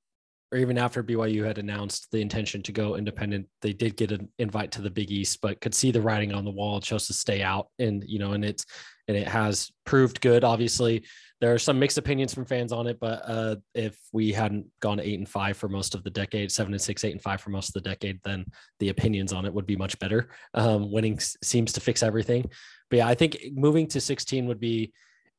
Speaker 1: or even after BYU had announced the intention to go independent, they did get an invite to the Big East, but could see the writing on the wall, chose to stay out. And you know, and it's and it has proved good. Obviously, there are some mixed opinions from fans on it, but uh, if we hadn't gone eight and five for most of the decade, seven and six, eight and five for most of the decade, then the opinions on it would be much better. Um, winning seems to fix everything. But yeah, I think moving to 16 would be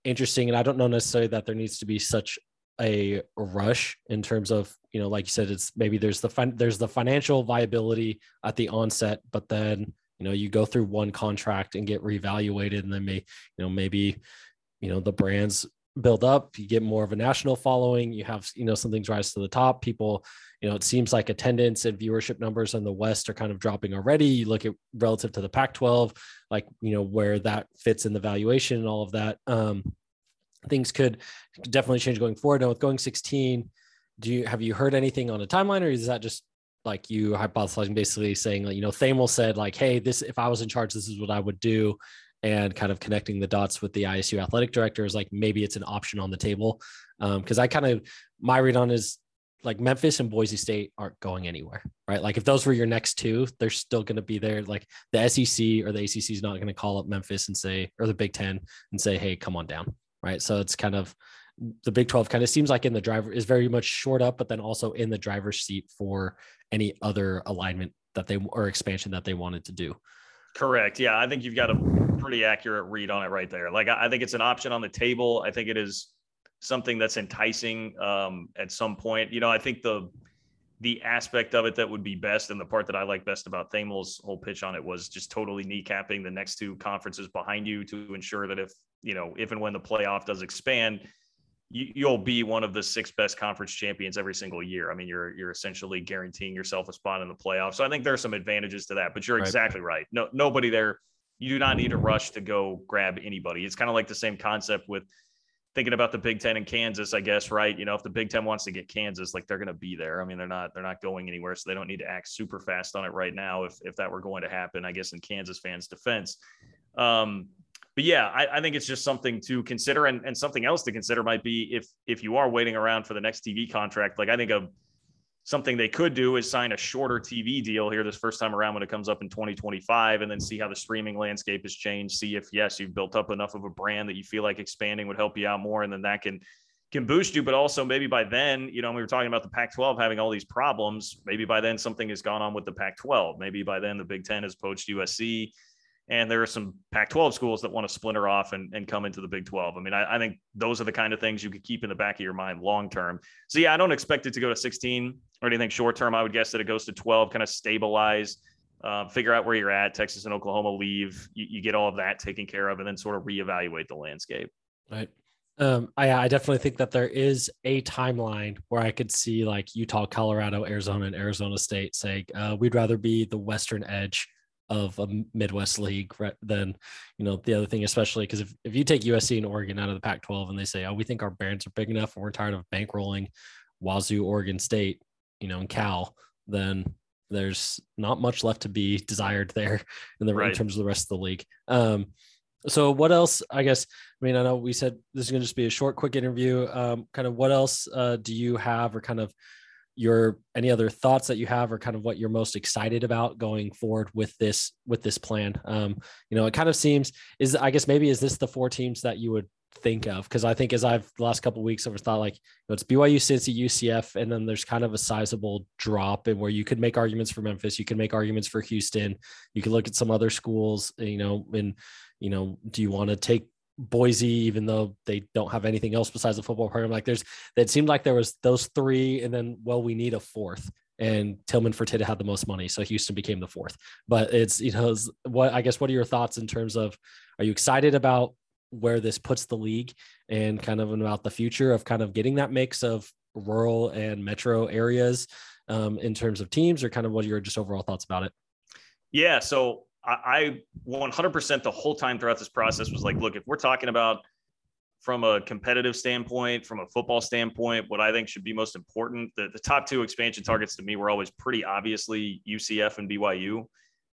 Speaker 1: interesting. And I don't know necessarily that there needs to be such a rush in terms of you know like you said it's maybe there's the fin- there's the financial viability at the onset but then you know you go through one contract and get reevaluated and then may you know maybe you know the brands build up you get more of a national following you have you know some things rise to the top people you know it seems like attendance and viewership numbers in the west are kind of dropping already you look at relative to the pac 12 like you know where that fits in the valuation and all of that um things could definitely change going forward. Now with going 16, do you have you heard anything on a timeline, or is that just like you hypothesizing, basically saying like you know Thamel said like, hey, this if I was in charge, this is what I would do, and kind of connecting the dots with the ISU athletic director is like maybe it's an option on the table. Because um, I kind of my read on is like Memphis and Boise State aren't going anywhere, right? Like if those were your next two, they're still going to be there. Like the SEC or the ACC is not going to call up Memphis and say, or the Big Ten and say, hey, come on down right? So it's kind of the Big 12 kind of seems like in the driver is very much short up, but then also in the driver's seat for any other alignment that they or expansion that they wanted to do.
Speaker 3: Correct. Yeah, I think you've got a pretty accurate read on it right there. Like I think it's an option on the table. I think it is something that's enticing um, at some point. You know, I think the the aspect of it that would be best and the part that I like best about Thamel's whole pitch on it was just totally kneecapping the next two conferences behind you to ensure that if you know if and when the playoff does expand, you, will be one of the six best conference champions every single year. I mean, you're you're essentially guaranteeing yourself a spot in the playoffs. So I think there are some advantages to that. But you're right. exactly right. No, nobody there. You do not need to rush to go grab anybody. It's kind of like the same concept with thinking about the Big Ten and Kansas, I guess, right? You know, if the Big Ten wants to get Kansas, like they're going to be there. I mean, they're not they're not going anywhere, so they don't need to act super fast on it right now. If if that were going to happen, I guess in Kansas fans' defense. Um, but yeah, I, I think it's just something to consider, and, and something else to consider might be if if you are waiting around for the next TV contract. Like I think a something they could do is sign a shorter TV deal here this first time around when it comes up in 2025 and then see how the streaming landscape has changed. See if, yes, you've built up enough of a brand that you feel like expanding would help you out more. And then that can, can boost you. But also maybe by then, you know, we were talking about the Pac 12 having all these problems. Maybe by then something has gone on with the Pac 12. Maybe by then the Big Ten has poached USC and there are some Pac 12 schools that want to splinter off and, and come into the Big 12. I mean, I, I, think those are the kind of things you could keep in the back of your mind long term. So, yeah, I don't expect it to go to 16 or anything short term. I would guess that it goes to 12, kind of stabilize, uh, figure out where you're at. Texas and Oklahoma leave, you, you, get all of that taken care of, and then sort of reevaluate the landscape.
Speaker 1: Right. Um, I, I definitely think that there is a timeline where I could see like Utah, Colorado, Arizona, and Arizona State say, uh, we'd rather be the Western edge of a Midwest league right, than you know the other thing, especially because if, if you take USC and Oregon out of the Pac-12 and they say, oh, we think our brands are big enough and we're tired of bankrolling Wazoo, Oregon State, you know, and Cal, then there's not much left to be desired there in the right. in terms of the rest of the league. Um, so what else? I guess. I mean, I know we said this is going to just be a short, quick interview. Um, kind of what else uh, do you have, or kind of your any other thoughts that you have or kind of what you're most excited about going forward with this with this plan? Um you know it kind of seems is i guess maybe is this the four teams that you would think of? Because i think as i've the last couple weeks i've thought like you know, it's byu cincy ucf and then there's kind of a sizable drop and where you could make arguments for memphis you can make arguments for houston you can look at some other schools you know and you know do you want to take Boise, even though they don't have anything else besides the football program. Like there's, it seemed like there was those three, and then well, we need a fourth. And Tillman Fertitta had the most money, so Houston became the fourth. But it's you know what I guess what are your thoughts in terms of are you excited about where this puts the league and kind of about the future of kind of getting that mix of rural and metro areas um, in terms of teams, or kind of what are your just overall thoughts about it?
Speaker 3: Yeah, so I, 100% the whole time throughout this process was like, look, if we're talking about from a competitive standpoint, from a football standpoint, what I think should be most important, the, the top two expansion targets to me were always pretty obviously UCF and BYU.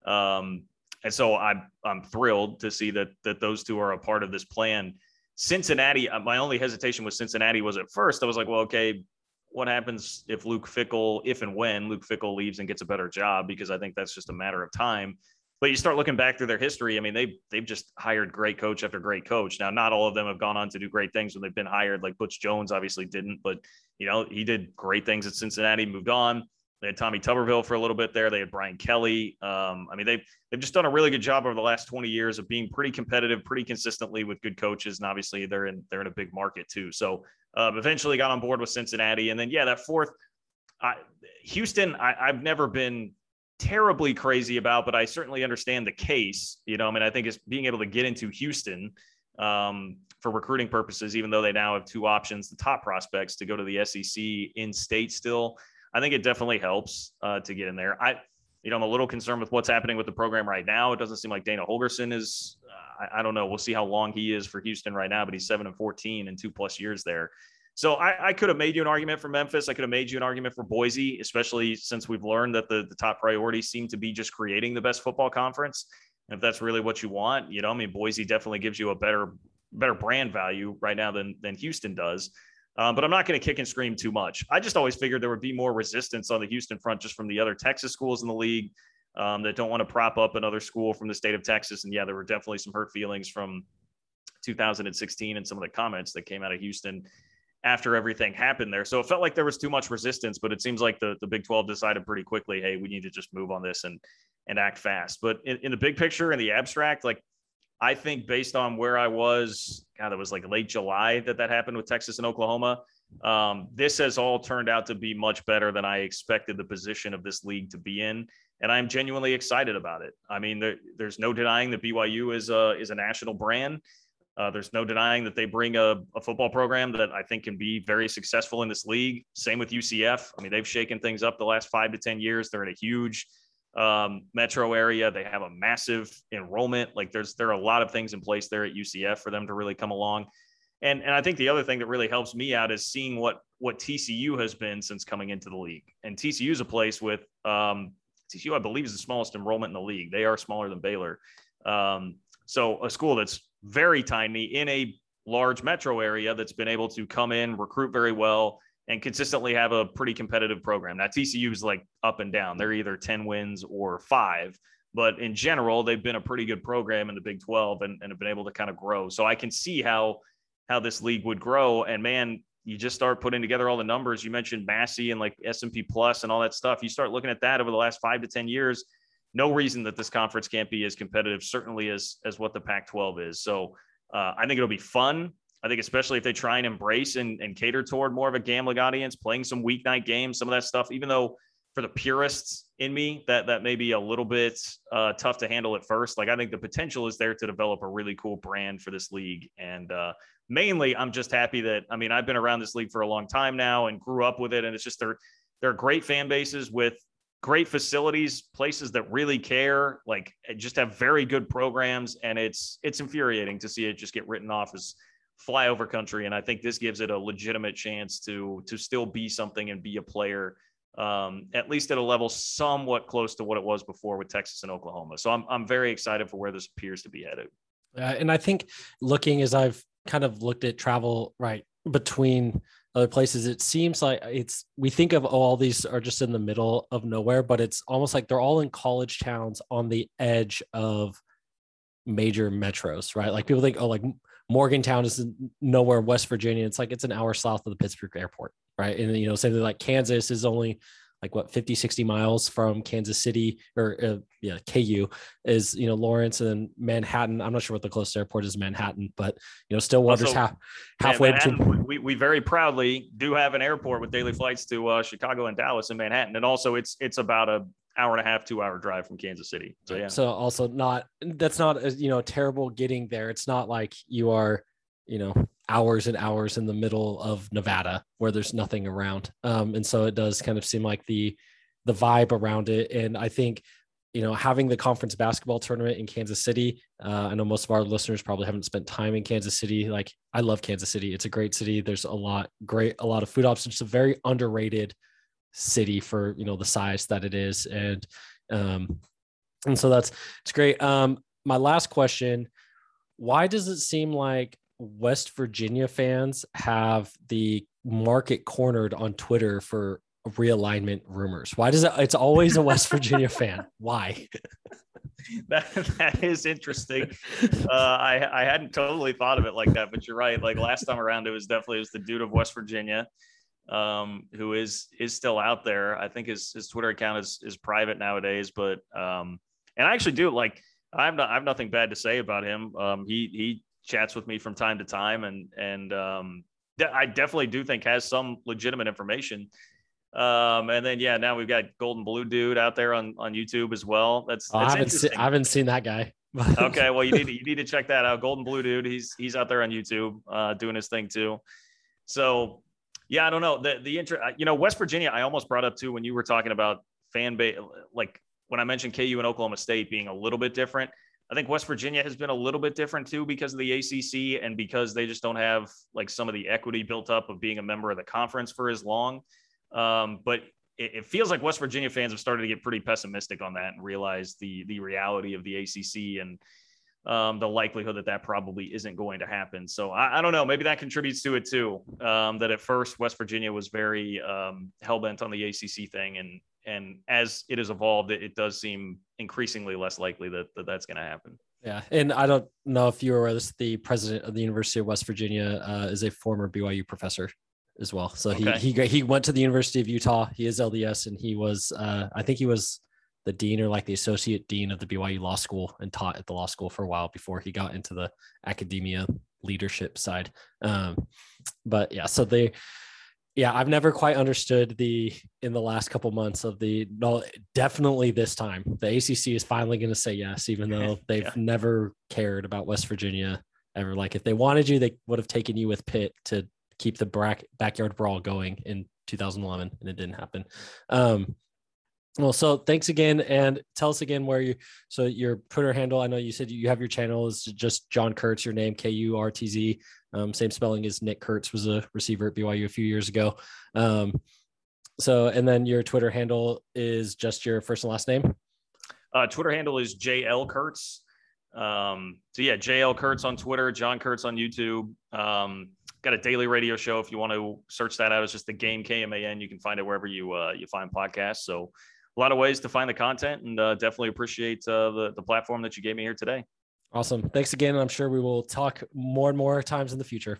Speaker 3: Um, and so I'm I'm thrilled to see that that those two are a part of this plan. Cincinnati, uh, my only hesitation with Cincinnati was at first I was like, well, okay, what happens if Luke Fickell, if and when Luke Fickell leaves and gets a better job? Because I think that's just a matter of time. But you start looking back through their history. I mean, they they've just hired great coach after great coach. Now, not all of them have gone on to do great things when they've been hired. Like Butch Jones obviously didn't, but you know he did great things at Cincinnati. Moved on. They had Tommy Tuberville for a little bit there. They had Brian Kelly. Um, I mean, they've they've just done a really good job over the last 20 years of being pretty competitive, pretty consistently with good coaches, and obviously they're in they're in a big market too. So um, eventually got on board with Cincinnati, and then yeah, that fourth, I, Houston. I, I've never been terribly crazy about, but I certainly understand the case. You know, I mean, I think it's being able to get into Houston um, for recruiting purposes, even though they now have two options, the top prospects to go to the SEC in state still. I think it definitely helps uh, to get in there. I, you know, I'm a little concerned with what's happening with the program right now. It doesn't seem like Dana Holgorsen is. Uh, I, I, don't know. We'll see how long he is for Houston right now, but he's seven and 14 in two plus years there. So I, I, could have made you an argument for Memphis. I could have made you an argument for Boise, especially since we've learned that the, the top priorities seem to be just creating the best football conference. And if that's really what you want, you know, I mean, Boise definitely gives you a better better brand value right now than than Houston does. Um, but I'm not going to kick and scream too much. I just always figured there would be more resistance on the Houston front just from the other Texas schools in the league um, that don't want to prop up another school from the state of Texas. And yeah, there were definitely some hurt feelings from 2016 and some of the comments that came out of Houston after everything happened there. So it felt like there was too much resistance, but it seems like the, the Big 12 decided pretty quickly, hey, we need to just move on this and and act fast. But in, in the big picture, in the abstract, like I think based on where I was, God, it was like late July that that happened with Texas and Oklahoma. Um, this has all turned out to be much better than I expected the position of this league to be in, and I'm genuinely excited about it. I mean, there, there's no denying that BYU is a is a national brand. Uh, there's no denying that they bring a, a, football program that I think can be very successful in this league. Same with UCF. I mean, they've shaken things up the last five to 10 years. They're in a huge um, metro area. They have a massive enrollment. Like there's there are a lot of things in place there at UCF for them to really come along. And and I think the other thing that really helps me out is seeing what what TCU has been since coming into the league. And TCU is a place with um, TCU, I believe, is the smallest enrollment in the league. They are smaller than Baylor. Um, so a school that's very tiny in a large metro area that's been able to come in, recruit very well, and consistently have a pretty competitive program. Now TCU is like up and down. They're either 10 wins or five, but in general, they've been a pretty good program in the Big 12 and, and have been able to kind of grow. So I can see how how this league would grow. And man, you just start putting together all the numbers. You mentioned Massey and like S&P Plus and all that stuff. You start looking at that over the last five to 10 years. No reason that this conference can't be as competitive, certainly as as what the Pac-12 is. So uh, I think it'll be fun. I think especially if they try and embrace and, and cater toward more of a gambling audience, playing some weeknight games, some of that stuff, even though for the purists in me, that that may be a little bit uh, tough to handle at first. Like I think the potential is there to develop a really cool brand for this league. And uh, mainly, I'm just happy that I mean I've been around this league for a long time now and grew up with it, and it's just they're they're great fan bases with great facilities, places that really care, like just have very good programs, and it's it's infuriating to see it just get written off as flyover country. And I think this gives it a legitimate chance to to still be something and be a player, um, at least at a level somewhat close to what it was before with Texas and Oklahoma. So I'm I'm very excited for where this appears to be headed.
Speaker 1: Uh, and I think looking as I've kind of looked at travel right between other places, it seems like it's we think of oh, all these are just in the middle of nowhere, but it's almost like they're all in college towns on the edge of major metros, right? Like people think, oh, like Morgantown is nowhere in West Virginia. It's like it's an hour south of the Pittsburgh airport, right? And you know, something like Kansas is only like what 50 60 miles from Kansas City or uh, yeah, KU is, you know, Lawrence and then Manhattan. I'm not sure what the closest airport is Manhattan, but you know, Stillwater's also, half halfway between
Speaker 3: we, we very proudly do have an airport with daily flights to uh, Chicago and Dallas and Manhattan. And also it's it's about a hour and a half, two hour drive from Kansas City. So yeah.
Speaker 1: So also not that's not you know terrible getting there. It's not like you are you know hours and hours in the middle of Nevada where there's nothing around. Um, and so it does kind of seem like the the vibe around it. And I think you know having the conference basketball tournament in Kansas City. Uh, I know most of our listeners probably haven't spent time in Kansas City. Like I love Kansas City. It's a great city. There's a lot great a lot of food options. It's a very underrated city for you know the size that it is and um And so that's it's great. Um, my last question: Why does it seem like West Virginia fans have the market cornered on Twitter for realignment rumors? Why does it? It's always a West Virginia fan. Why?
Speaker 3: that that is interesting. Uh, I I hadn't totally thought of it like that, but you're right. Like last time around, it was definitely it was the dude of West Virginia, um, who is is still out there. I think his his Twitter account is is private nowadays, but um, and I actually do like I have not I have nothing bad to say about him. Um, he he chats with me from time to time, and and um, I definitely do think has some legitimate information. Um, and then yeah, now we've got Golden Blue Dude out there on on YouTube as well. That's,
Speaker 1: oh,
Speaker 3: that's
Speaker 1: I haven't seen I haven't seen that guy.
Speaker 3: okay, well you need to, you need to check that out. Golden Blue Dude, he's he's out there on YouTube uh, doing his thing too. So yeah, I don't know the the inter. You know, West Virginia, I almost brought up too when you were talking about fan base, like when I mentioned KU and Oklahoma State being a little bit different. I think West Virginia has been a little bit different too because of the ACC and because they just don't have like some of the equity built up of being a member of the conference for as long. Um, but it, it, feels like West Virginia fans have started to get pretty pessimistic on that and realize the the reality of the ACC and um, the likelihood that that probably isn't going to happen. So I, I don't know. Maybe that contributes to it too. Um, that at first West Virginia was very um, hell bent on the ACC thing, and and as it has evolved, it, it does seem increasingly less likely that, that that's going to happen.
Speaker 1: Yeah, and I don't know if you were aware this. The president of the University of West Virginia uh, is a former BYU professor as well. So okay. he he he went to the University of Utah. He is LDS, and he was uh, I think he was the dean or like the associate dean of the BYU Law School and taught at the law school for a while before he got into the academia leadership side. Um, but yeah, so they yeah, I've never quite understood the in the last couple months of the no, definitely this time the ACC is finally going to say yes, even though they've yeah. never cared about West Virginia ever. Like if they wanted you, they would have taken you with Pitt to keep the back, backyard brawl going in 2011, and it didn't happen. Um, well, so thanks again, and tell us again where you. So your Twitter handle. I know you said you have your channel is just John Kurtz. Your name K U R T Z. Um, same spelling as Nick Kurtz was a receiver at BYU a few years ago. Um, so, and then your Twitter handle is just your first and last name.
Speaker 3: Uh, Twitter handle is JL Kurtz. Um, so yeah, JL Kurtz on Twitter, John Kurtz on YouTube. Um, got a daily radio show. If you want to search that out, it's just the game KMAN. You can find it wherever you uh, you find podcasts. So a lot of ways to find the content, and uh, definitely appreciate uh, the the platform that you gave me here today.
Speaker 1: Awesome. Thanks again. I'm sure we will talk more and more times in the future.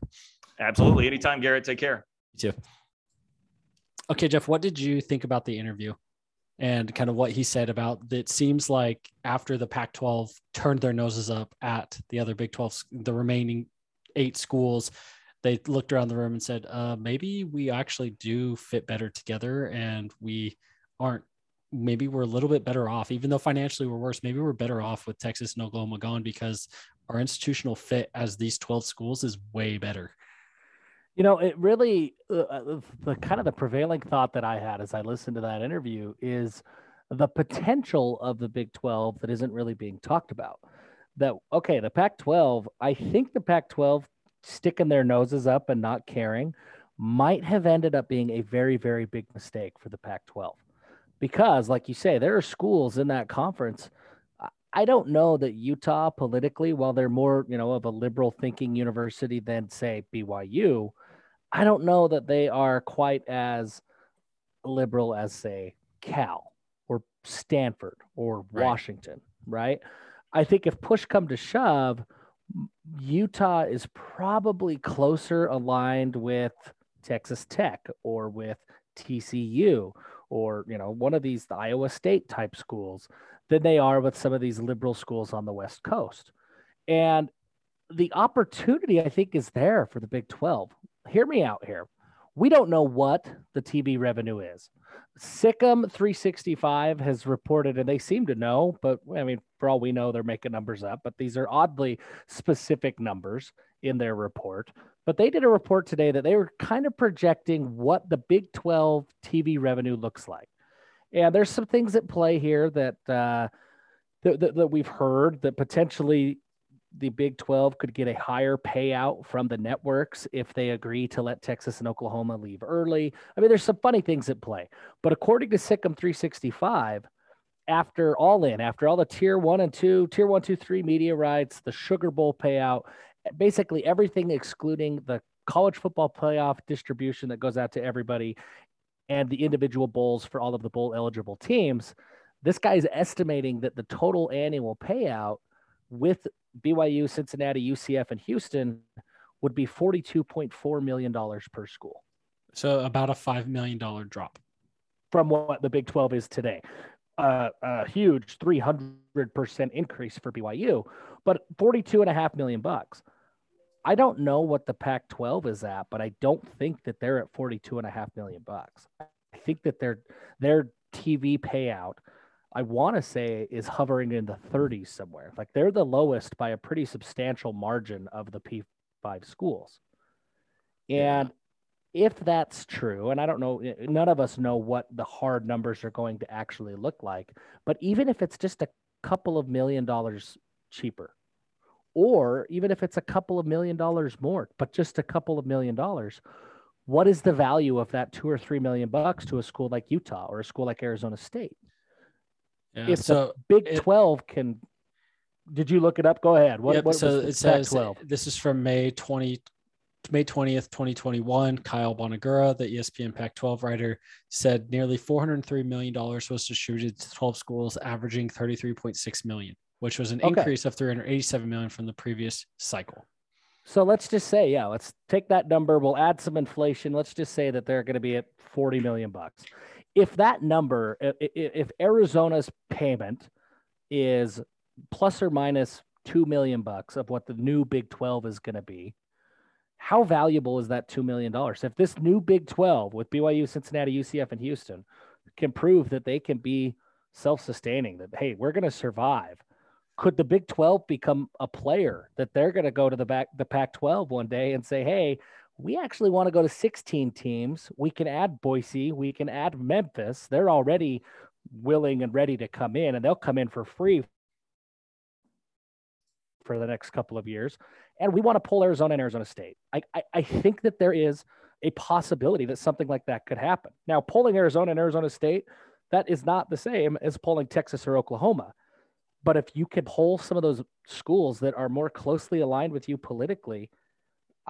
Speaker 3: Absolutely. Anytime, Garrett. Take care.
Speaker 1: You too. Okay, Jeff, what did you think about the interview and kind of what he said about it seems like after the Pac 12 turned their noses up at the other Big 12, the remaining eight schools, they looked around the room and said, uh, maybe we actually do fit better together and we aren't maybe we're a little bit better off, even though financially we're worse. Maybe we're better off with Texas and Oklahoma gone because our institutional fit as these 12 schools is way better.
Speaker 2: You know, it really, uh, uh, the kind of the prevailing thought that I had as I listened to that interview is the potential of the Big 12 that isn't really being talked about. That, okay, the Pac 12, I think the Pac 12 sticking their noses up and not caring might have ended up being a very, very big mistake for the Pac 12 because, like you say, there are schools in that conference. I don't know that Utah politically, while they're more, you know, of a liberal thinking university than say BYU, I don't know that they are quite as liberal as say Cal or Stanford or right. Washington, right? I think if push come to shove, Utah is probably closer aligned with Texas Tech or with TCU or you know one of these the Iowa State type schools than they are with some of these liberal schools on the West Coast. And the opportunity I think is there for the Big 12. Hear me out here. We don't know what the TV revenue is. SicEm 365 has reported, and they seem to know, but I mean, for all we know, they're making numbers up, but these are oddly specific numbers in their report. But they did a report today that they were kind of projecting what the Big 12 TV revenue looks like. And there's some things at play here that, uh, that, that, that we've heard that potentially the Big 12 could get a higher payout from the networks if they agree to let Texas and Oklahoma leave early. I mean, there's some funny things at play. But according to SicEm 365, after all in, after all the tier one and two, tier one, two, three media rights, the Sugar Bowl payout, basically everything excluding the college football playoff distribution that goes out to everybody and the individual bowls for all of the bowl eligible teams. This guy is estimating that the total annual payout with BYU, Cincinnati, UCF, and Houston would be $42.4 million per school.
Speaker 1: So about a $5 million drop
Speaker 2: from what the Big 12 is today. Uh, a huge 300% increase for BYU, but 42 and a half million bucks. I don't know what the Pac 12 is at, but I don't think that they're at 42 and a half million bucks. I think that their, their TV payout, I want to say is hovering in the 30s somewhere. Like they're the lowest by a pretty substantial margin of the P5 schools. And if that's true, and I don't know, eh, none of us know what the hard numbers are going to actually look like, but even if it's just a couple of million dollars cheaper, or even if it's a couple of million dollars more, but just a couple of million dollars, what is the value of that two or three million bucks to a school like Utah or a school like Arizona State? Yeah, if so the Big it, 12 can, did you look it up? Go ahead.
Speaker 1: What, yep, what so it says 12? this is from May 20, May 20th, 2021, Kyle Bonagura, the ESPN Pac 12 writer, said nearly $403 million was distributed to 12 schools, averaging 33.6 million, which was an okay. increase of 387 million from the previous cycle.
Speaker 2: So let's just say, yeah, let's take that number. We'll add some inflation. Let's just say that they're going to be at 40 million bucks. If that number, if Arizona's payment is plus or minus 2 million bucks of what the new Big 12 is going to be, how valuable is that $2 million? If this new Big 12 with BYU, Cincinnati, UCF, and Houston can prove that they can be self sustaining, that, hey, we're going to survive, could the Big 12 become a player that they're going to go to the back, the Pac 12 one day and say, hey, we actually want to go to 16 teams. We can add Boise, we can add Memphis. They're already willing and ready to come in, and they'll come in for free for the next couple of years. And we want to pull Arizona and Arizona State. I, I, I think that there is a possibility that something like that could happen. Now, pulling Arizona and Arizona State, that is not the same as pulling Texas or Oklahoma. But if you could pull some of those schools that are more closely aligned with you politically,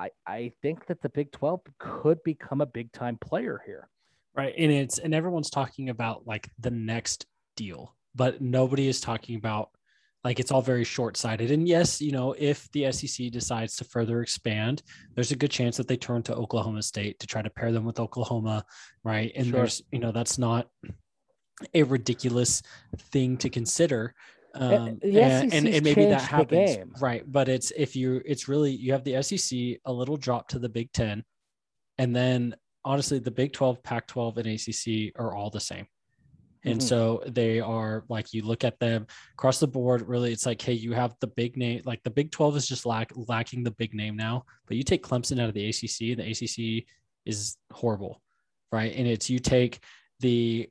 Speaker 2: I, I think that the Big 12 could become a big time player here.
Speaker 1: Right. And it's, and everyone's talking about like the next deal, but nobody is talking about like it's all very short-sighted and yes you know if the sec decides to further expand there's a good chance that they turn to oklahoma state to try to pair them with oklahoma right and sure. there's you know that's not a ridiculous thing to consider um, and, and, and, maybe that happens right but it's if you it's really you have the sec a little drop to the big 10 and then honestly the big 12 pac 12 and acc are all the same. And mm-hmm. so they are like you look at them across the board really it's like hey you have the big name like the big 12 is just lack, lacking the big name now but you take clemson out of the acc the acc is horrible right? And it's you take the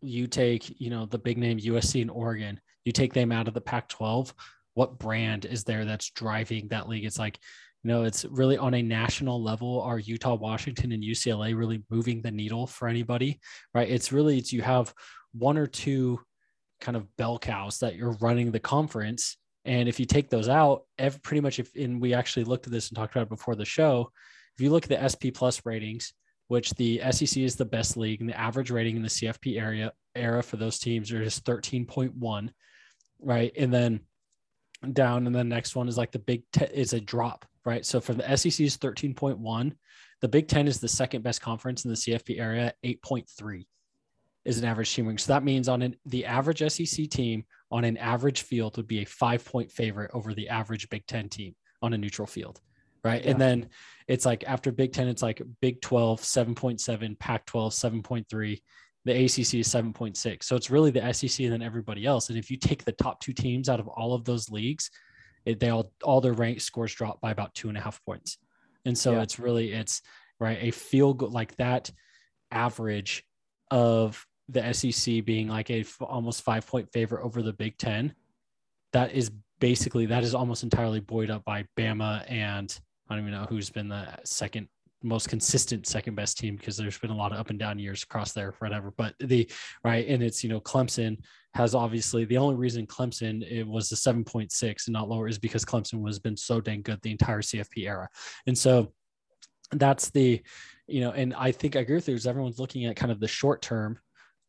Speaker 1: you take you know the big name usc and oregon you take them out of the pac 12 what brand is there that's driving that league it's like you know, it's really on a national level. Are Utah, Washington, and UCLA really moving the needle for anybody? Right. It's really it's you have one or two kind of bell cows that you're running the conference. And if you take those out, every, pretty much if and we actually looked at this and talked about it before the show, if you look at the SP plus ratings, which the SEC is the best league, and the average rating in the CFP area era for those teams are just 13.1, right? And then down, and the next one is like the Big Ten is a drop, right? So for the SEC is 13.1, the Big Ten is the second best conference in the CFP area, 8.3 is an average team So that means on an, the average SEC team on an average field would be a five point favorite over the average Big Ten team on a neutral field. Right. Yeah. And then it's like after Big Ten, it's like Big 12, 7.7, Pac 12, 7.3. The ACC is 7.6. So it's really the SEC and then everybody else. And if you take the top two teams out of all of those leagues, it, they all, all their rank scores drop by about two and a half points. And so yeah. it's really, it's right. A field goal like that average of the SEC being like a f- almost five point favorite over the Big Ten, that is basically that is almost entirely buoyed up by Bama and I don't even know who's been the second most consistent second best team because there's been a lot of up and down years across there, whatever. But the right, and it's you know Clemson has obviously the only reason Clemson it was the 7.6 and not lower is because Clemson has been so dang good the entire CFP era, and so that's the you know, and I think I agree with you. Is everyone's looking at kind of the short term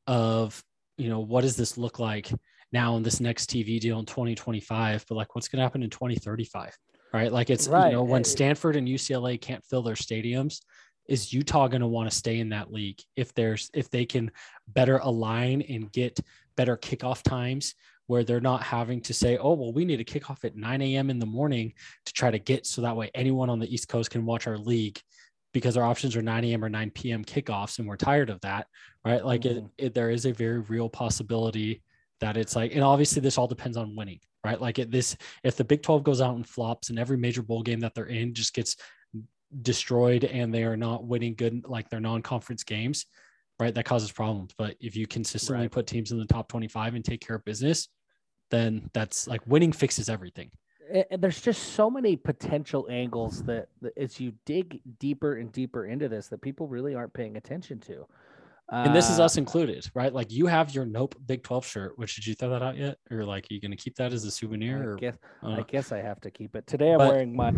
Speaker 1: of you know what does this look like now in this next TV deal in 2025, but like what's going to happen in 2035? Right? Like it's right. you know when Stanford and UCLA can't fill their stadiums, is Utah going to want to stay in that league if there's if they can better align and get better kickoff times where they're not having to say, oh well, we need to kick off at 9 a.m. in the morning to try to get so that way anyone on the East Coast can watch our league because our options are 9 a.m. or 9 p.m. kickoffs and we're tired of that, right? Like mm-hmm. it, it, there is a very real possibility that it's like, and obviously this all depends on winning, right? Like it, this, if the Big 12 goes out and flops and every major bowl game that they're in just gets destroyed and they are not winning good, like their non-conference games, right? That causes problems. But if you consistently right. put teams in the top 25 and take care of business, then that's like winning fixes everything.
Speaker 2: And there's just so many potential angles that, that as you dig deeper and deeper into this that people really aren't paying attention to
Speaker 1: and this is uh, us included, right? Like you have your Nope Big 12 shirt, which did you throw that out yet? Or like, are you going to keep that as a souvenir?
Speaker 2: I guess, uh, I guess I have to keep it. Today I'm but, wearing my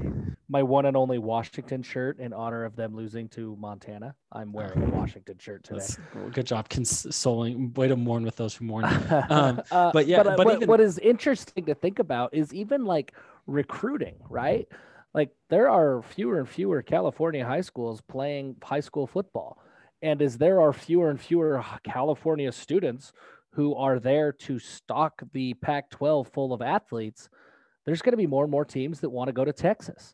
Speaker 2: my one and only Washington shirt in honor of them losing to Montana. I'm wearing a Washington shirt today.
Speaker 1: Good job consoling. Way to mourn with those who mourn. Um, uh,
Speaker 2: but yeah, but, uh, but what, even... what is interesting to think about is even like recruiting, right? Like there are fewer and fewer California high schools playing high school football and as there are fewer and fewer California students who are there to stock the Pac 12 full of athletes, there's going to be more and more teams that want to go to Texas.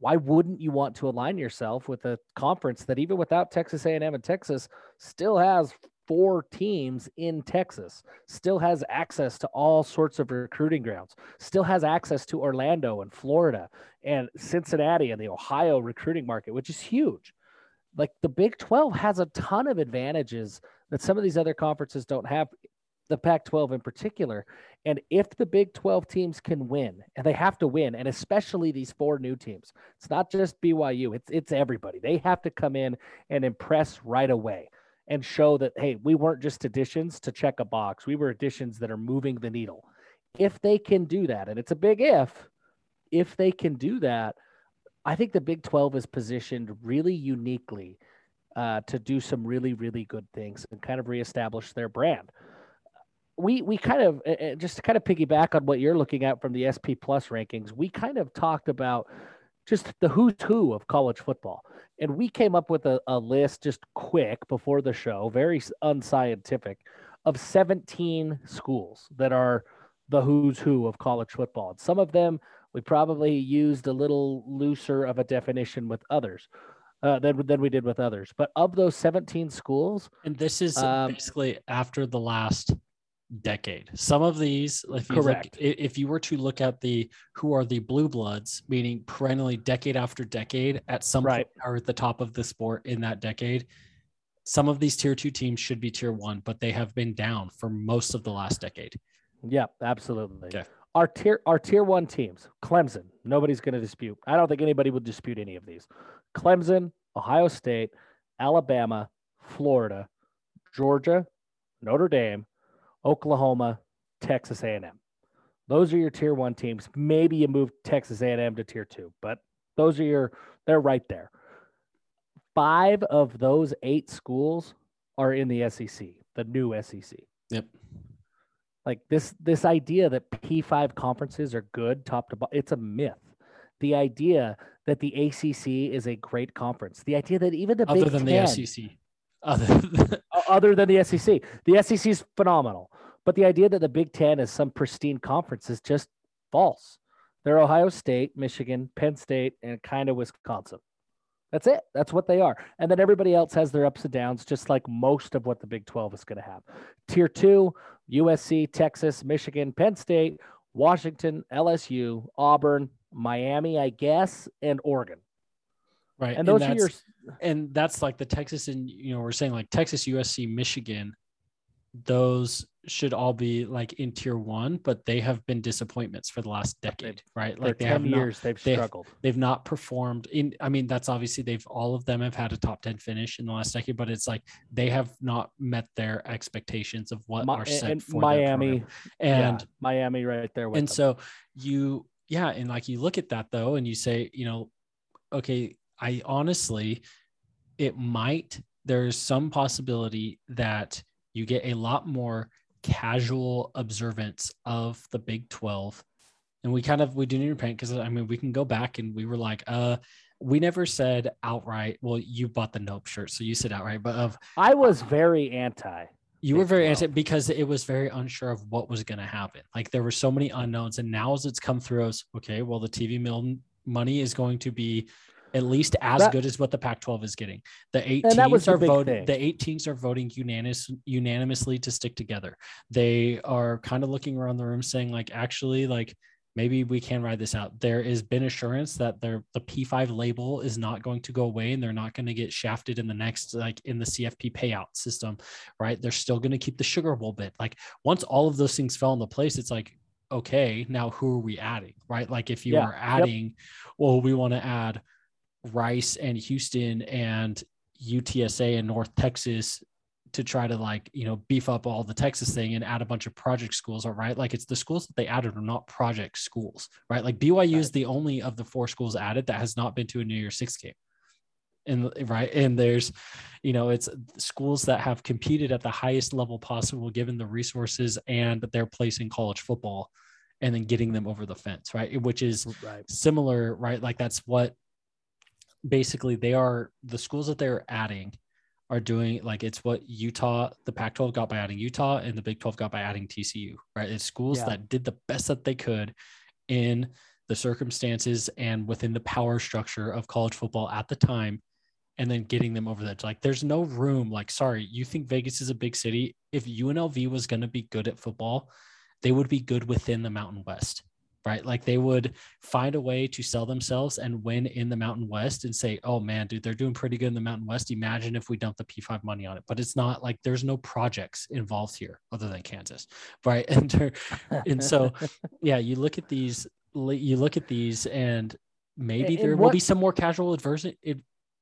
Speaker 2: Why wouldn't you want to align yourself with a conference that even without Texas A&M and Texas still has four teams in Texas, still has access to all sorts of recruiting grounds, still has access to Orlando and Florida and Cincinnati and the Ohio recruiting market, which is huge like the Big 12 has a ton of advantages that some of these other conferences don't have, the Pac 12 in particular. And if the Big 12 teams can win, and they have to win, and especially these four new teams, it's not just BYU, it's, it's everybody. They have to come in and impress right away and show that, hey, we weren't just additions to check a box, we were additions that are moving the needle. If they can do that, and it's a big if, if they can do that, I think the Big 12 is positioned really uniquely uh, to do some really, really good things and kind of reestablish their brand. We we kind of just to kind of piggyback on what you're looking at from the SP Plus rankings. We kind of talked about just the who's who of college football, and we came up with a, a list just quick before the show, very unscientific, of 17 schools that are the who's who of college football. And some of them we probably used a little looser of a definition with others uh, than, than we did with others. But of those 17 schools,
Speaker 1: and this is um, basically after the last decade. Some of these, if you correct, look, if you were to look at the who are the blue bloods, meaning perennially decade after decade, at some right. point are at the top of the sport in that decade. Some of these tier two teams should be tier one, but they have been down for most of the last decade.
Speaker 2: Yeah, absolutely. Okay our tier our tier one teams, Clemson, nobody's going to dispute. I don't think anybody would dispute any of these. Clemson, Ohio State, Alabama, Florida, Georgia, Notre Dame, Oklahoma, Texas A&M. Those are your tier one teams. Maybe you move Texas A&M to tier two, but those are your they're right there. Five of those eight schools are in the SEC, the new SEC.
Speaker 1: Yep.
Speaker 2: Like this this idea that P5 conferences are good top to bottom, it's a myth. The idea that the ACC is a great conference, the idea that even the
Speaker 1: other
Speaker 2: Big
Speaker 1: than
Speaker 2: 10,
Speaker 1: the SEC,
Speaker 2: other than, other than the SEC, the SEC is phenomenal. But the idea that the Big Ten is some pristine conference is just false. They're Ohio State, Michigan, Penn State, and kind of Wisconsin. That's it. That's what they are. And then everybody else has their ups and downs, just like most of what the Big 12 is going to have. Tier two, USC, Texas, Michigan, Penn State, Washington, LSU, Auburn, Miami, I guess, and Oregon.
Speaker 1: Right. And those and are your and that's like the Texas and you know, we're saying like Texas, USC, Michigan, those should all be like in tier one, but they have been disappointments for the last decade, right? Like they
Speaker 2: 10
Speaker 1: have not,
Speaker 2: years, they've
Speaker 1: they've-
Speaker 2: struggled.
Speaker 1: they've not performed in. I mean, that's obviously they've all of them have had a top ten finish in the last decade, but it's like they have not met their expectations of what
Speaker 2: Mi-
Speaker 1: are set
Speaker 2: and
Speaker 1: for
Speaker 2: Miami,
Speaker 1: and
Speaker 2: yeah, Miami right there with
Speaker 1: and
Speaker 2: them.
Speaker 1: so you yeah and like you look at that though and you say you know okay i honestly it might there's some possibility that you get a lot more casual observance of the big 12 and we kind of we didn't repent because i mean we can go back and we were like uh we never said outright well you bought the nope shirt so you said outright but of
Speaker 2: I was very anti.
Speaker 1: you were very
Speaker 2: 12.
Speaker 1: anti because it was very unsure of what was going to happen. Like there were so many unknowns, and now as it's come through us, okay, well the TV mill money is going to be at least as
Speaker 2: That-
Speaker 1: good as what the Pac-12 is getting. The eight
Speaker 2: And that was
Speaker 1: teams are voting. The eight teams are voting unanimous, unanimously to stick together. They are kind of looking around the room, saying like, actually, like maybe we can ride this out. There has been assurance that their the P5 label is not going to go away and they're not going to get shafted in the next like in the CFP payout system, right? They're still going to keep the Sugar Bowl bit. Like once all of those things fell into place, it's like okay, now who are we adding, right? Like if you
Speaker 2: Yeah,
Speaker 1: are
Speaker 2: yep.
Speaker 1: adding, well, we want to add Rice and Houston and UTSA and North Texas to try to like you know beef up all the Texas thing and add a bunch of project schools, all right? Like it's the schools that they added are not project schools, right? Like BYU is the only of the four schools added that has not been to a New Year's Six game. And right, and there's, you know, it's schools that have competed at the highest level possible given the resources and their place in college football, and then getting them over the fence, right? Which is
Speaker 2: Right.
Speaker 1: similar, right? Like that's what basically they are the schools that they're adding are doing like it's what Utah, the Pac 12 got by adding Utah and the Big 12 got by adding TCU, right? It's schools
Speaker 2: Yeah.
Speaker 1: that did the best that they could in the circumstances and within the power structure of college football at the time and then getting them over that. Like there's no room. Like, sorry, you think Vegas is a big city. If UNLV was going to be good at football, they would be good within the Mountain West, right? Like they would find a way to sell themselves and win in the Mountain West and say, oh man, dude, they're doing pretty good in the Mountain West. Imagine if we dump the P5 money on it. But it's not like there's no projects involved here other than Kansas, right? And, and so, yeah, you look at these, you look at these and maybe
Speaker 2: And
Speaker 1: there will be some more casual adversity.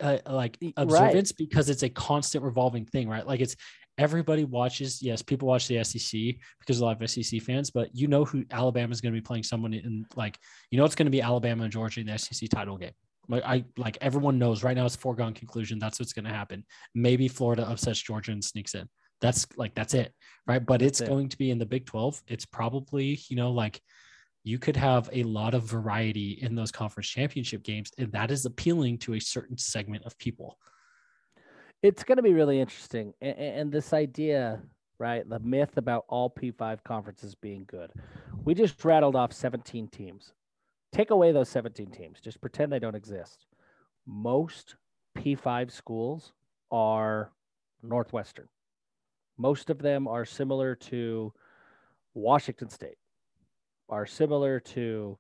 Speaker 1: Uh, like
Speaker 2: Y- right.
Speaker 1: observance because it's a constant revolving thing, right? Like it's everybody watches. Yes, people watch the SEC because a lot of SEC fans, but you know who Alabama is going to be playing someone in like you know it's going to be Alabama and Georgia in the SEC title game. Like I like everyone knows right now it's a foregone conclusion. That's what's going to happen. Maybe Florida upsets Georgia and sneaks in. That's like that's it, right? But it's
Speaker 2: it.
Speaker 1: going to be in the Big Twelve. It's probably you know like you could have a lot of variety in those conference championship games, and that is appealing to a certain segment of people.
Speaker 2: It's going to be really interesting and, and this idea right the myth about all p5 conferences being good. We just rattled off 17 teams. Take away those 17 teams. Just pretend they don't exist. Most p5 schools are northwestern. Most of them are similar to washington state are similar to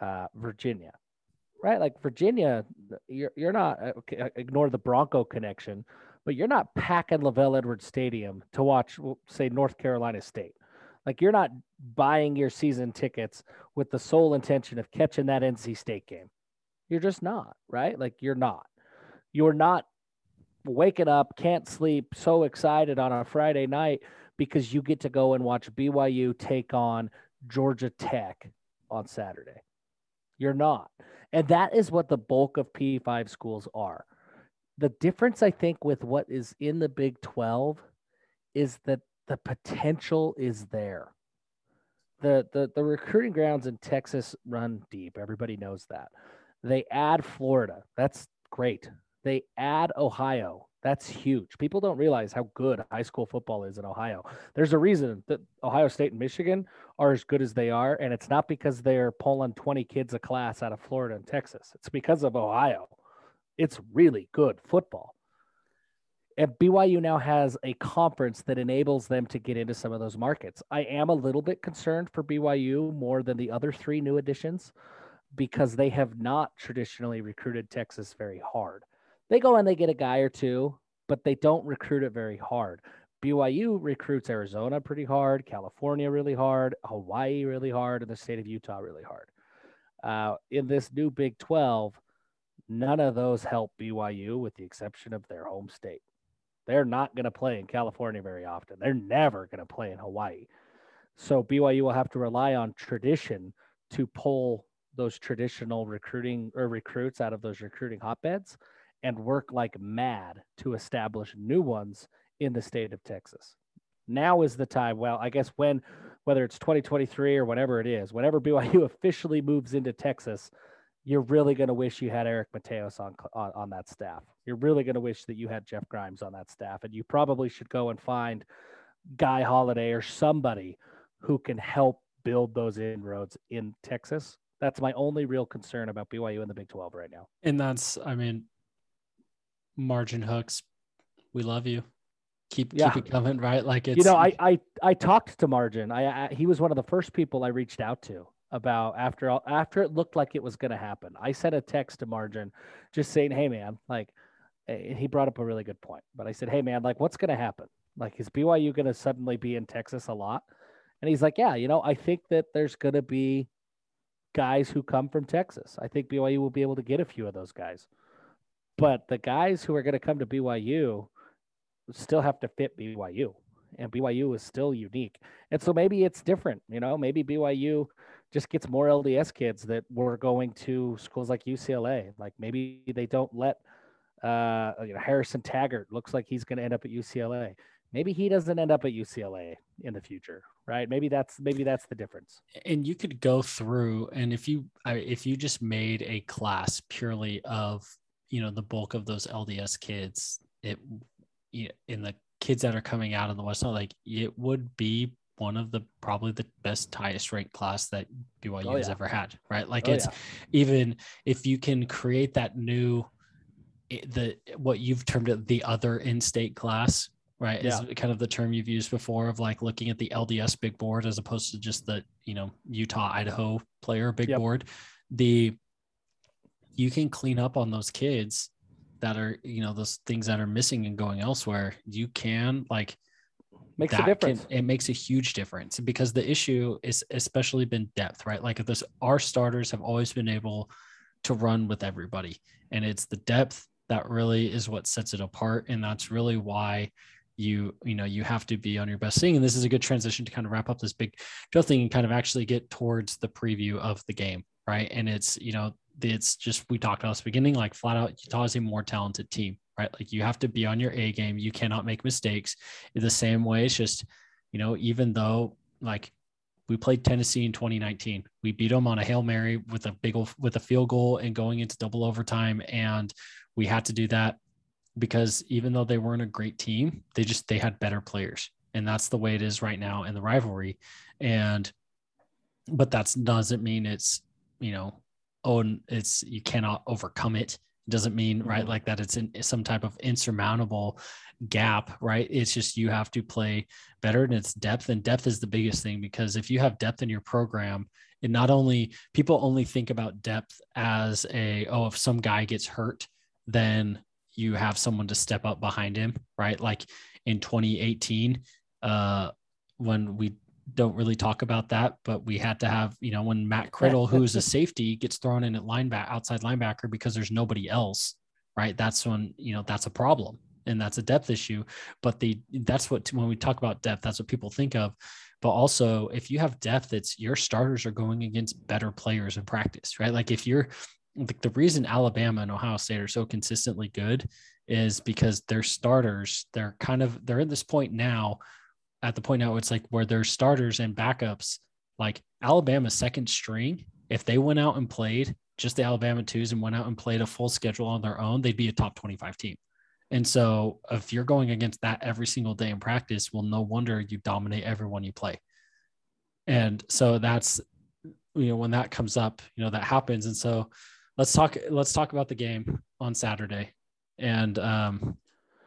Speaker 2: uh, virginia right? Like Virginia, you're you're not uh, okay, uh, ignore the Bronco connection, but you're not packing LaVell Edwards Stadium to watch, say, North Carolina State. Like you're not buying your season tickets with the sole intention of catching that NC State game. You're just not, right? Like you're not. You're not waking up, can't sleep, so excited on a Friday night because you get to go and watch BYU take on Georgia Tech on Saturday. You're not. And that is what the bulk of P5 schools are. The difference, I think, with what is in the Big 12 is that the potential is there. The, the, the recruiting grounds in Texas run deep. Everybody knows that. They add Florida. That's great. They add Ohio. That's huge. People don't realize how good high school football is in Ohio. There's a reason that Ohio State and Michigan are as good as they are, and it's not because they're pulling 20 kids a class out of Florida and Texas. It's because of Ohio. It's really good football. And BYU now has a conference that enables them to get into some of those markets. I am a little bit concerned for BYU more than the other three new additions because they have not traditionally recruited Texas very hard. They go and they get a guy or two, but they don't recruit it very hard. BYU recruits Arizona pretty hard, California really hard, Hawaii really hard, and the state of Utah really hard. Uh, in this new Big 12, none of those help BYU with the exception of their home state. They're not going to play in California very often. They're never going to play in Hawaii. So BYU will have to rely on tradition to pull those traditional recruiting or recruits out of those recruiting hotbeds and work like mad to establish new ones in the state of Texas. Now is the time. Well, I guess when, whether it's 2023 or whatever it is, whenever BYU officially moves into Texas, you're really going to wish you had Eric Mateos on, on, on that staff. You're really going to wish that you had Jeff Grimes on that staff, and you probably should go and find Guy Holliday or somebody who can help build those inroads in Texas. That's my only real concern about BYU in the Big 12 right now.
Speaker 1: And that's, I mean, margin hooks. We love you. Keep yeah. keep it coming, right? Like it's
Speaker 2: you know, I I I talked to Margin. I, I he was one of the first people I reached out to about after all after it looked like it was going to happen. I sent a text to Margin, just saying, "Hey man, like," he brought up a really good point. But I said, "Hey man, like, what's going to happen? Like, is BYU going to suddenly be in Texas a lot?" And he's like, "Yeah, you know, I think that there's going to be guys who come from Texas. I think BYU will be able to get a few of those guys." But the guys who are going to come to BYU still have to fit BYU, and BYU is still unique. And so maybe it's different. You know, maybe BYU just gets more LDS kids that were going to schools like UCLA. Like maybe they don't let uh, you know Harrison Taggart looks like he's going to end up at UCLA. Maybe he doesn't end up at UCLA in the future, right? Maybe that's maybe that's the difference.
Speaker 1: And you could go through, and if you if you just made a class purely of you know the bulk of those LDS kids, it in the kids that are coming out of the West, like it would be one of the probably the best highest ranked class that BYU oh, has ever had, right? Like oh, it's yeah. even if you can create that new the what you've termed it the other in-state class, right? Yeah. Is kind of the term you've used before of like looking at the LDS big board as opposed to just the, you know, Utah Idaho player big yep. board. The you can clean up on those kids that are you know those things that are missing and going elsewhere. You can like
Speaker 2: makes a difference
Speaker 1: can, it makes a huge difference because the issue is especially been depth right? Like if this our starters have always been able to run with everybody and it's the depth that really is what sets it apart and that's really why you you know you have to be on your best thing and this is a good transition to kind of wrap up this big drill thing and kind of actually get towards the preview of the game right? And it's you know it's just we talked about this beginning, like flat out Utah is a more talented team, right? Like you have to be on your A game. You cannot make mistakes. In the same way, it's just, you know, even though like we played Tennessee in 2019, we beat them on a hail mary with a big with a field goal and going into double overtime, and we had to do that because even though they weren't a great team, they just they had better players, and that's the way it is right now in the rivalry, and but that doesn't mean it's you know oh, it's you cannot overcome it. doesn't mean right mm-hmm. like that. It's in some type of insurmountable gap, right? It's just you have to play better, and it's depth. And depth is the biggest thing because if you have depth in your program, it not only people only think about depth as a oh, if some guy gets hurt, then you have someone to step up behind him, right? Like in 2018, uh, when we don't really talk about that, but we had to have, you know, when Matt Criddle, who's a safety, gets thrown in at linebacker, outside linebacker because there's nobody else, right? That's when, you know, that's a problem and that's a depth issue. But the that's what when we talk about depth, that's what people think of. But also, if you have depth, it's your starters are going against better players in practice, right? Like if you're like the reason Alabama and Ohio State are so consistently good is because their starters, they're kind of they're at this point now at the point now it's like where there's starters and backups like Alabama's second string if they went out and played just the Alabama twos and went out and played a full schedule on their own they'd be a top 25 team. And so if you're going against that every single day in practice well no wonder you dominate everyone you play. And so that's you know when that comes up you know that happens. And so let's talk let's talk about the game on Saturday. And um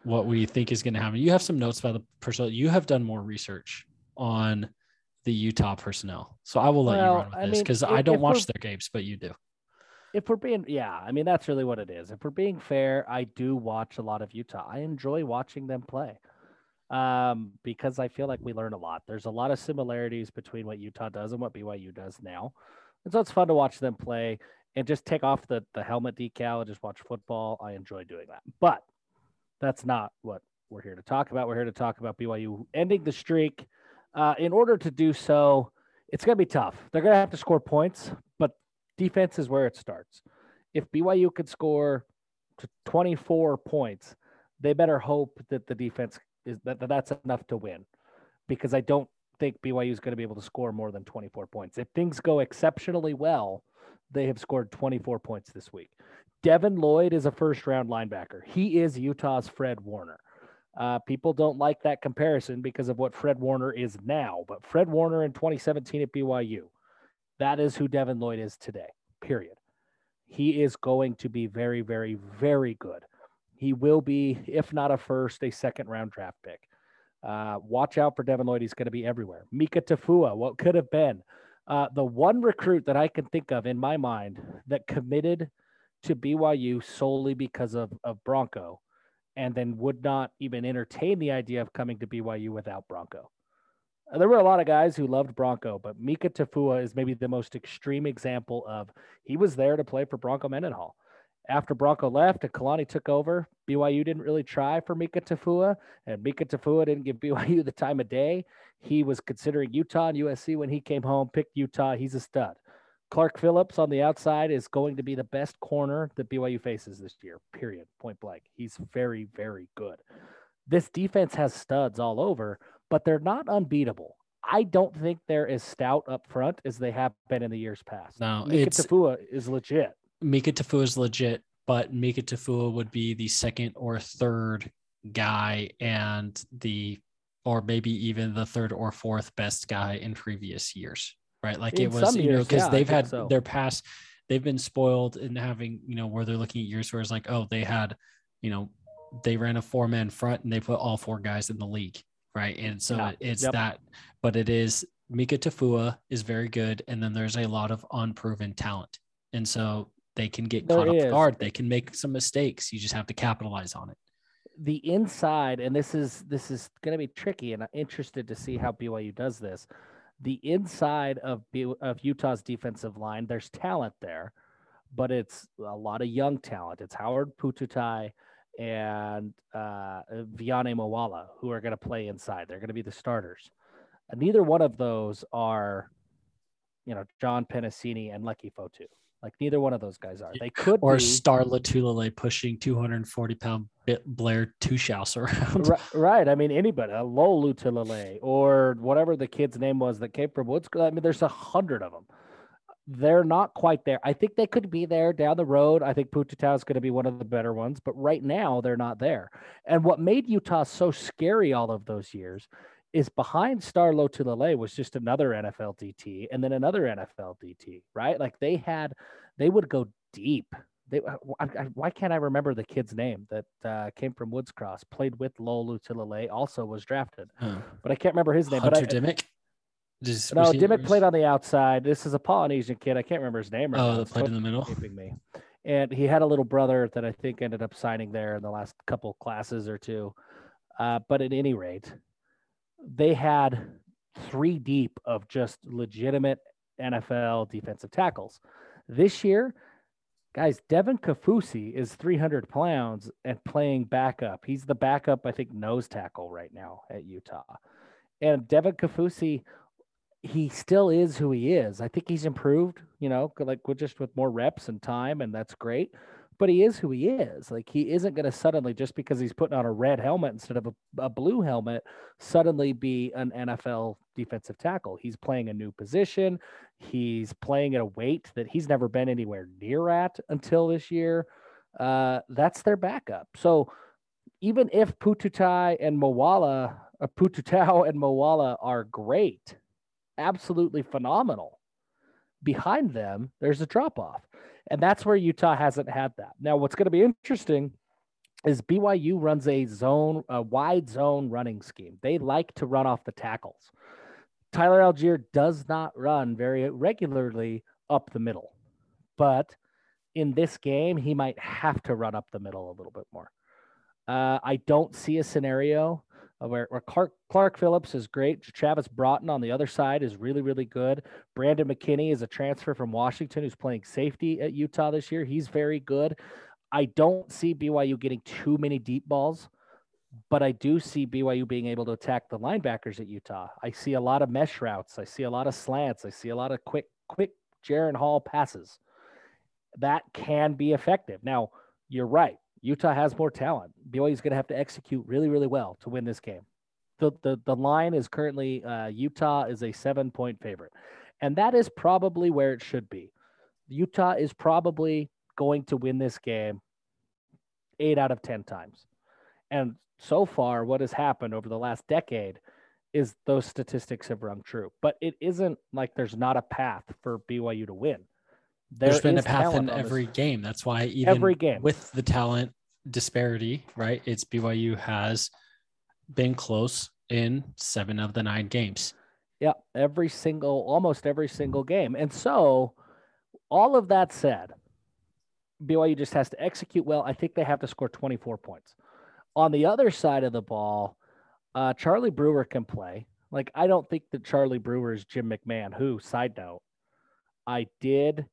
Speaker 1: what we think is going to happen. You have some notes about the personnel. You have done more research on the Utah personnel, so I will let well, you run with this because I, don't watch their games, but you do.
Speaker 2: If we're being, yeah, I mean that's really what it is. If we're being fair, I do watch a lot of Utah. I enjoy watching them play. um, because I feel like we learn a lot. There's a lot of similarities between what Utah does and what BYU does now. And so it's fun to watch them play and just take off the, the helmet decal and just watch football. I enjoy doing that. But that's not what we're here to talk about. We're here to talk about BYU ending the streak. Uh, in order to do so, it's going to be tough. They're going to have to score points, but defense is where it starts. If BYU could score 24 points, they better hope that the defense is that, that that's enough to win because I don't think BYU is going to be able to score more than 24 points. If things go exceptionally well, they have scored 24 points this week. Devin Lloyd is a first round linebacker. He is Utah's Fred Warner. Uh, people don't like that comparison because of what Fred Warner is now, but Fred Warner in 2017 at BYU, that is who Devin Lloyd is today, period. He is going to be very, very, very good. He will be, if not a first, a second round draft pick. Uh, watch out for Devin Lloyd. He's going to be everywhere. Mika Tafua, what could have been? Uh, the one recruit that I can think of in my mind that committed to BYU solely because of, of Bronco and then would not even entertain the idea of coming to BYU without Bronco. Uh, there were a lot of guys who loved Bronco, but Mika Tafua is maybe the most extreme example of he was there to play for Bronco Mendenhall after Bronco left and Kalani took over, BYU didn't really try for Mika Tafua, and Mika Tafua didn't give BYU the time of day. He was considering Utah and USC when he came home, picked Utah. He's a stud. Clark Phillips on the outside is going to be the best corner that BYU faces this year, period, point blank. He's very, very good. This defense has studs all over, but they're not unbeatable. I don't think they're as stout up front as they have been in the years past.
Speaker 1: No,
Speaker 2: Mika Tafua is legit.
Speaker 1: Mika Tafua is legit, but Mika Tafua would be the second or third guy and the or maybe even the third or fourth best guy in previous years, right? Like in it was, you years, know, because yeah, they've had so. their past, they've been spoiled in having, you know, where they're looking at years where it's like, oh, they had, you know, they ran a four man front and they put all four guys in the league, right? And so yeah. it's yep. that, but it is Mika Tafua is very good, and then there's a lot of unproven talent, and so they can get there caught off guard. They can make some mistakes. You just have to capitalize on it.
Speaker 2: The inside, and this is this is going to be tricky, and I'm interested to see how BYU does this. The inside of of Utah's defensive line, there's talent there, but it's a lot of young talent. It's Hauati Pututau and uh, Viane Moala who are going to play inside. They're going to be the starters. And neither one of those are, you know, John Penisini and Leki Fotu. Like neither one of those guys are. They could
Speaker 1: or
Speaker 2: be,
Speaker 1: Star Lotulelei pushing 240 pound bit Blair Tushhouse around.
Speaker 2: Right, right. I mean, anybody, uh, a Lo Lotulelei or whatever the kid's name was that came from Woods. I mean, there's a hundred of them. They're not quite there. I think they could be there down the road. I think Pututau is going to be one of the better ones, but right now they're not there. And what made Utah so scary all of those years is behind Star Lotulelei was just another NFL DT and then another NFL DT, right? Like they had, they would go deep. They, uh, I, I, why can't I remember the kid's name that uh, came from Woods Cross, played with Lolo Lotulelei, also was drafted, huh. but I can't remember his name.
Speaker 1: Hunter
Speaker 2: but I,
Speaker 1: Dimmick.
Speaker 2: Just no, Dimmick played on the outside. This is a Polynesian kid. I can't remember his name.
Speaker 1: Right oh, that played in the middle.
Speaker 2: Me. And he had a little brother that I think ended up signing there in the last couple classes or two. Uh, but at any rate, they had three deep of just legitimate NFL defensive tackles. This year, guys, Devin Kaufusi is 300 pounds and playing backup. He's the backup, I think, nose tackle right now at Utah. And Devin Kaufusi, he still is who he is. I think he's improved, you know, like with just with more reps and time, and that's great but he is who he is. Like he isn't going to suddenly just because he's putting on a red helmet instead of a, a, blue helmet suddenly be an NFL defensive tackle. He's playing a new position. He's playing at a weight that he's never been anywhere near at until this year. Uh, that's their backup. So even if Pututau and Moala, uh, Pututau and Moala are great, absolutely phenomenal, behind them there's a drop off. And that's where Utah hasn't had that. Now, what's going to be interesting is BYU runs a zone, a wide zone running scheme. They like to run off the tackles. Tyler Allgeier does not run very regularly up the middle, but in this game, he might have to run up the middle a little bit more. Uh, I don't see a scenario Uh, where, where Clark, Clark Phillips is great. Travis Broughton on the other side is really, really good. Brandon McKinney is a transfer from Washington who's playing safety at Utah this year. He's very good. I don't see BYU getting too many deep balls, but I do see BYU being able to attack the linebackers at Utah. I see a lot of mesh routes. I see a lot of slants. I see a lot of quick, quick Jaren Hall passes. That can be effective. Now, you're right. Utah has more talent. BYU is going to have to execute really, really well to win this game. The, the, the line is currently uh, Utah is a seven point favorite. And that is probably where it should be. Utah is probably going to win this game eight out of 10 times. And so far, what has happened over the last decade is those statistics have rung true. But it isn't like there's not a path for BYU to win.
Speaker 1: There has been a path in every game. That's why even every game with the talent disparity, right? It's BYU has been close in seven of the nine games.
Speaker 2: Yeah, every single, almost every single game. And so, all of that said, BYU just has to execute well. I think they have to score 24 points. On the other side of the ball, uh, Charlie Brewer can play. Like, I don't think that Charlie Brewer is Jim McMahon, who, side note, I did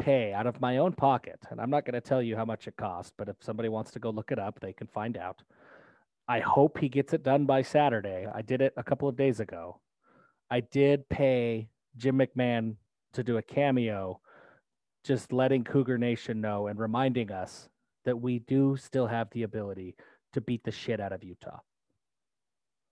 Speaker 2: pay out of my own pocket, and I'm not going to tell you how much it cost, but if somebody wants to go look it up, they can find out. I hope he gets it done by Saturday. I did it a couple of days ago. I did pay Jim McMahon to do a cameo, just letting Cougar Nation know and reminding us that we do still have the ability to beat the shit out of Utah.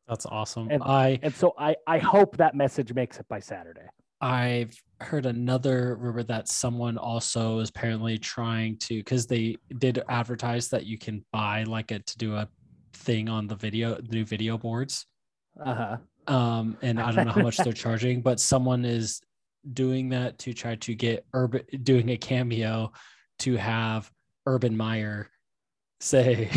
Speaker 1: That's awesome.
Speaker 2: And, I and so I I hope that message makes it by Saturday.
Speaker 1: I've heard another rumor that someone also is apparently trying to because they did advertise that you can buy like it to do a thing on the video the new video boards.
Speaker 2: Uh-huh.
Speaker 1: Um, and I don't know how much they're charging, but someone is doing that to try to get urban doing a cameo to have Urban Meyer say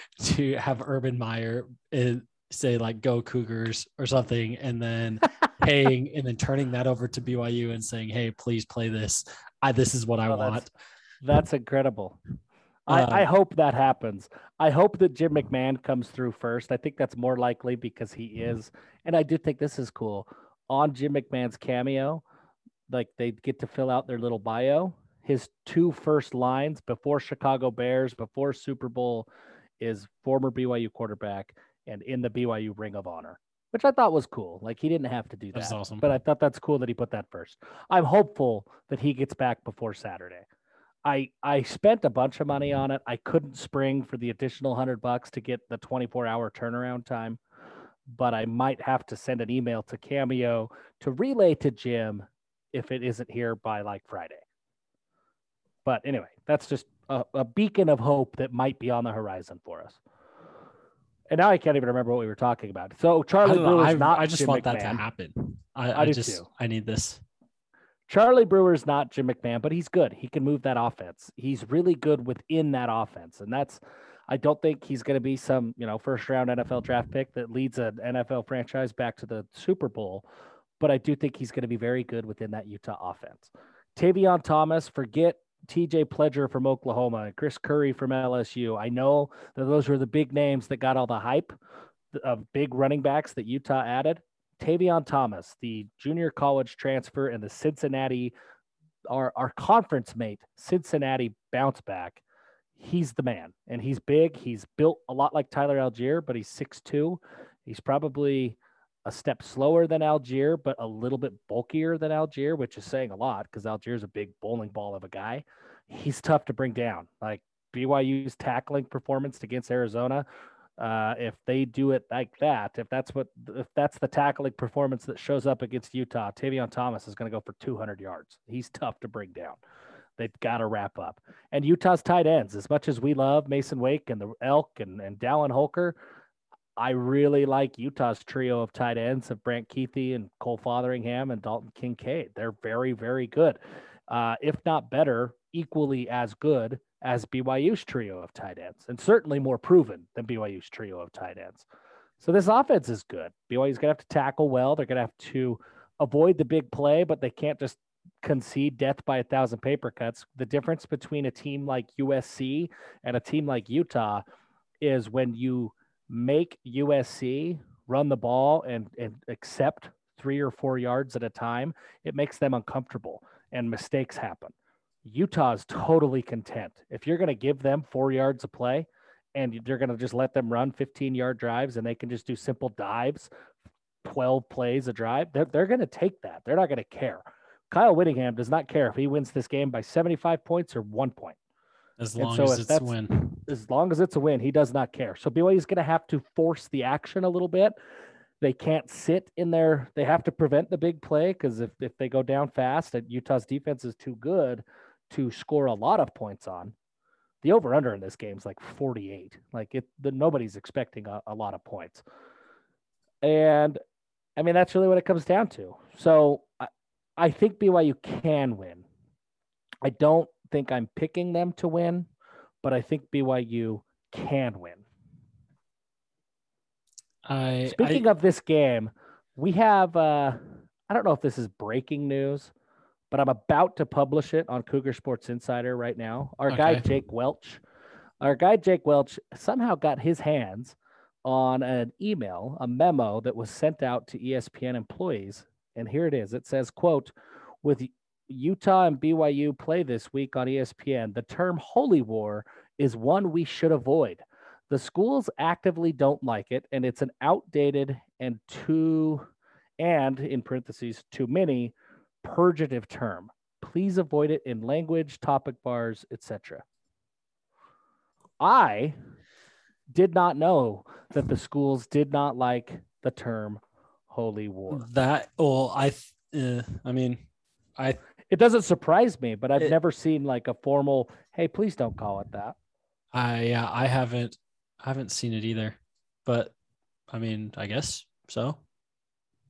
Speaker 1: to have Urban Meyer uh, say like go Cougars or something and then paying and then turning that over to BYU and saying, "Hey, please play this. I this is what I oh, want."
Speaker 2: That's, that's incredible. I, I, um, hope that happens. I hope that Jim McMahon comes through first. I think that's more likely because he is, and I do think this is cool. On Jim McMahon's cameo, like they get to fill out their little bio. His two first lines before Chicago Bears, before Super Bowl, is former BYU quarterback and in the BYU Ring of Honor which I thought was cool. Like he didn't have to do that. That's awesome. But I thought that's cool that he put that first. I'm hopeful that he gets back before Saturday. I I spent a bunch of money on it. I couldn't spring for the additional hundred bucks to get the 24 hour turnaround time, but I might have to send an email to Cameo to relay to Jim if it isn't here by like Friday. But anyway, that's just a, a beacon of hope that might be on the horizon for us. And now I can't even remember what we were talking about. So Charlie Brewer is not.
Speaker 1: I just
Speaker 2: Jim
Speaker 1: want
Speaker 2: McMahon.
Speaker 1: that to happen. I, I, I just too. I need this.
Speaker 2: Charlie Brewer is not Jim McMahon, but he's good. He can move that offense. He's really good within that offense, and that's. I don't think he's going to be some you know first round NFL draft pick that leads an NFL franchise back to the Super Bowl, but I do think he's going to be very good within that Utah offense. Tavion Thomas, forget TJ Pledger from Oklahoma Chris Curry from LSU. I know that those were the big names that got all the hype of big running backs that Utah added. Tavion Thomas, the junior college transfer and the Cincinnati, our, our conference mate, Cincinnati bounce back. He's the man and he's big. He's built a lot like Tyler Allgeier, but he's 6'2. He's probably a step slower than Allgeier, but a little bit bulkier than Allgeier, which is saying a lot because Allgeier is a big bowling ball of a guy. He's tough to bring down. Like BYU's tackling performance against Arizona, uh, if they do it like that, if that's what if that's the tackling performance that shows up against Utah, Tavion Thomas is going to go for 200 yards. He's tough to bring down. They've got to wrap up. And Utah's tight ends, as much as we love Mason Wake and the Elk and, and Dallin Holker, I really like Utah's trio of tight ends of Brant Kuithe and Cole Fotheringham and Dalton Kincaid. They're very, very good, uh, if not better, equally as good as BYU's trio of tight ends, and certainly more proven than BYU's trio of tight ends. So this offense is good. BYU's gonna have to tackle well. They're gonna have to avoid the big play, but they can't just concede death by a thousand paper cuts. The difference between a team like USC and a team like Utah is when you make USC run the ball and, and accept three or four yards at a time, it makes them uncomfortable and mistakes happen. Utah is totally content. If you're going to give them four yards of play and you're going to just let them run 15 yard drives and they can just do simple dives, 12 plays a drive, they're, they're going to take that. They're not going to care. Kyle Whittingham does not care if he wins this game by 75 points or one point.
Speaker 1: As long so as it's a win.
Speaker 2: As long as it's a win, he does not care. So BYU is going to have to force the action a little bit. They can't sit in there. They have to prevent the big play because if, if they go down fast, Utah's defense is too good to score a lot of points on. The over under in this game is like 48. Like it, the, nobody's expecting a, a lot of points. And I mean, that's really what it comes down to. So I, I think BYU can win. I don't think I'm picking them to win, but I think BYU can win.
Speaker 1: I
Speaker 2: speaking I, of this game, we have uh I don't know if this is breaking news, but I'm about to publish it on Cougar Sports Insider right now. Our okay. guy Jake Welch, our guy Jake Welch somehow got his hands on an email, a memo that was sent out to ESPN employees, and here it is. It says, "quote With Utah and BYU play this week on ESPN, the term holy war is one we should avoid. The schools actively don't like it, and it's an outdated and too, and in parentheses, too many purgative term. Please avoid it in language, topic bars, etc. I did not know that the schools did not like the term holy war.
Speaker 1: That well, I, uh, I mean, I
Speaker 2: it doesn't surprise me, but I've it, never seen like a formal, hey, please don't call it that.
Speaker 1: I yeah, I haven't I haven't seen it either. But I mean, I guess so.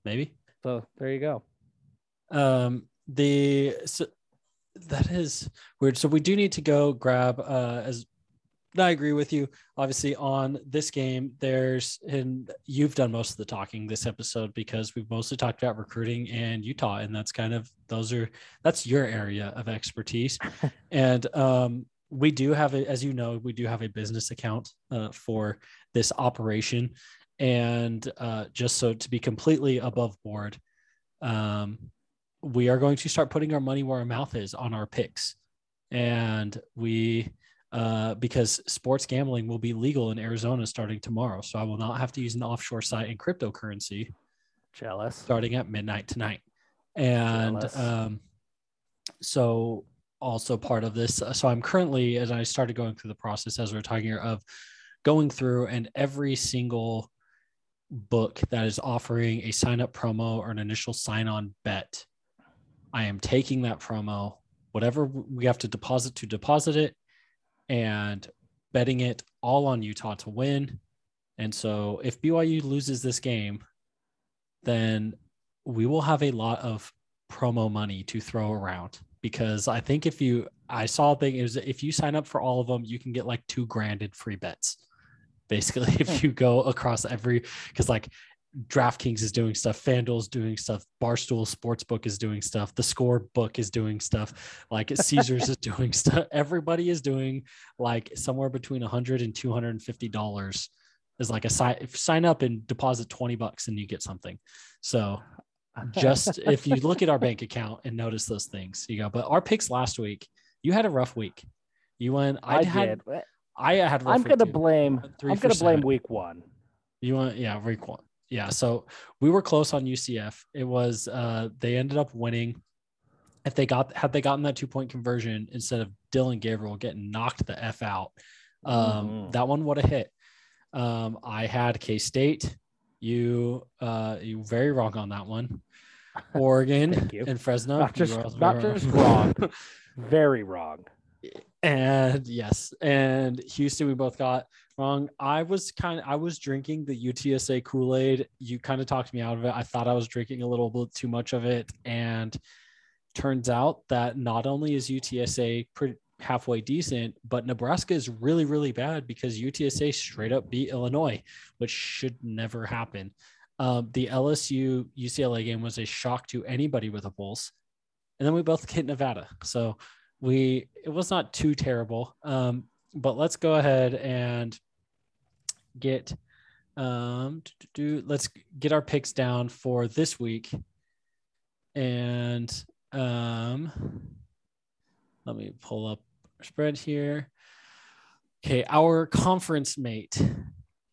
Speaker 1: Maybe.
Speaker 2: So there you go.
Speaker 1: Um the so that is weird. So we do need to go grab uh as I agree with you. Obviously, on this game, there's and you've done most of the talking this episode because we've mostly talked about recruiting and Utah, and that's kind of those are that's your area of expertise. and um, we do have a, as you know, we do have a business account uh, for this operation, and uh, just so to be completely above board, um, we are going to start putting our money where our mouth is on our picks, and we uh, because sports gambling will be legal in Arizona starting tomorrow. So I will not have to use an offshore site in cryptocurrency.
Speaker 2: Jealous.
Speaker 1: Starting at midnight tonight. And um, so also part of this. So I'm currently, as I started going through the process, as we are talking here, of going through and every single book that is offering a sign up promo or an initial sign on bet, I am taking that promo, whatever we have to deposit to deposit it and betting it all on Utah to win. And so if BYU loses this game, then we will have a lot of promo money to throw around because I think if you I saw a thing is if you sign up for all of them, you can get like two grand free bets. Basically, if hmm. you go across every because like DraftKings is doing stuff, FanDuel's doing stuff, Barstool Sportsbook is doing stuff, the Score Book is doing stuff, like Caesars is doing stuff. Everybody is doing like somewhere between 100 and 250 dollars is like a sign sign up and deposit 20 bucks and you get something. So just if you look at our bank account and notice those things, you go. But our picks last week, you had a rough week. You went. I, I had. Did. I had.
Speaker 2: I'm gonna blame. I'm gonna blame week one.
Speaker 1: You want? Yeah, week one yeah, so we were close on UCF. It was uh, they ended up winning. If they got had they gotten that two point conversion instead of Dillon Gabriel getting knocked the f out, um, mm-hmm. that one would have hit. Um, I had K State. You uh, you very wrong on that one. Oregon and Fresno.
Speaker 2: Not just not just wrong. very wrong.
Speaker 1: And yes, and Houston we both got wrong. I was kind of I was drinking the UTSA Kool-Aid. You kind of talked me out of it. I thought I was drinking a little bit too much of it and turns out that not only is UTSA pretty halfway decent, but Nebraska is really really bad because UTSA straight up beat Illinois, which should never happen. Um, the LSU UCLA game was a shock to anybody with a pulse, and then we both hit Nevada. So we it was not too terrible. Um, but let's go ahead and get Um, do, let's get our picks down for this week. And um, let me pull up our spread here. Okay, our conference mate,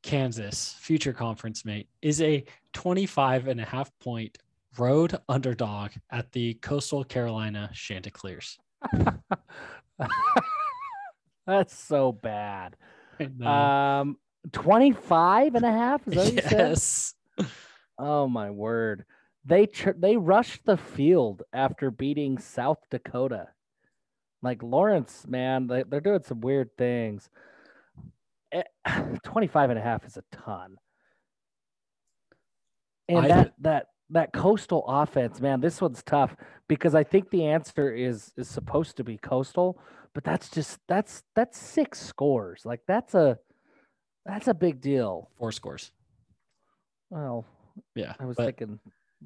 Speaker 1: Kansas, future conference mate, is a 25 and a half point road underdog at the Coastal Carolina Chanticleers.
Speaker 2: That's so bad. Um, 25 and a half? Is that what you said?
Speaker 1: yes.
Speaker 2: Oh my word. They tr- they rushed the field after beating South Dakota. Like Lawrence, man, they, they're doing some weird things. Eh, 25 and a half is a ton. And
Speaker 1: I-
Speaker 2: that that that coastal offense, man, this one's tough because I think the answer is is supposed to be coastal, but that's just that's that's six scores. Like that's a that's a big deal.
Speaker 1: Four scores.
Speaker 2: Well,
Speaker 1: Yeah.
Speaker 2: I was thinking,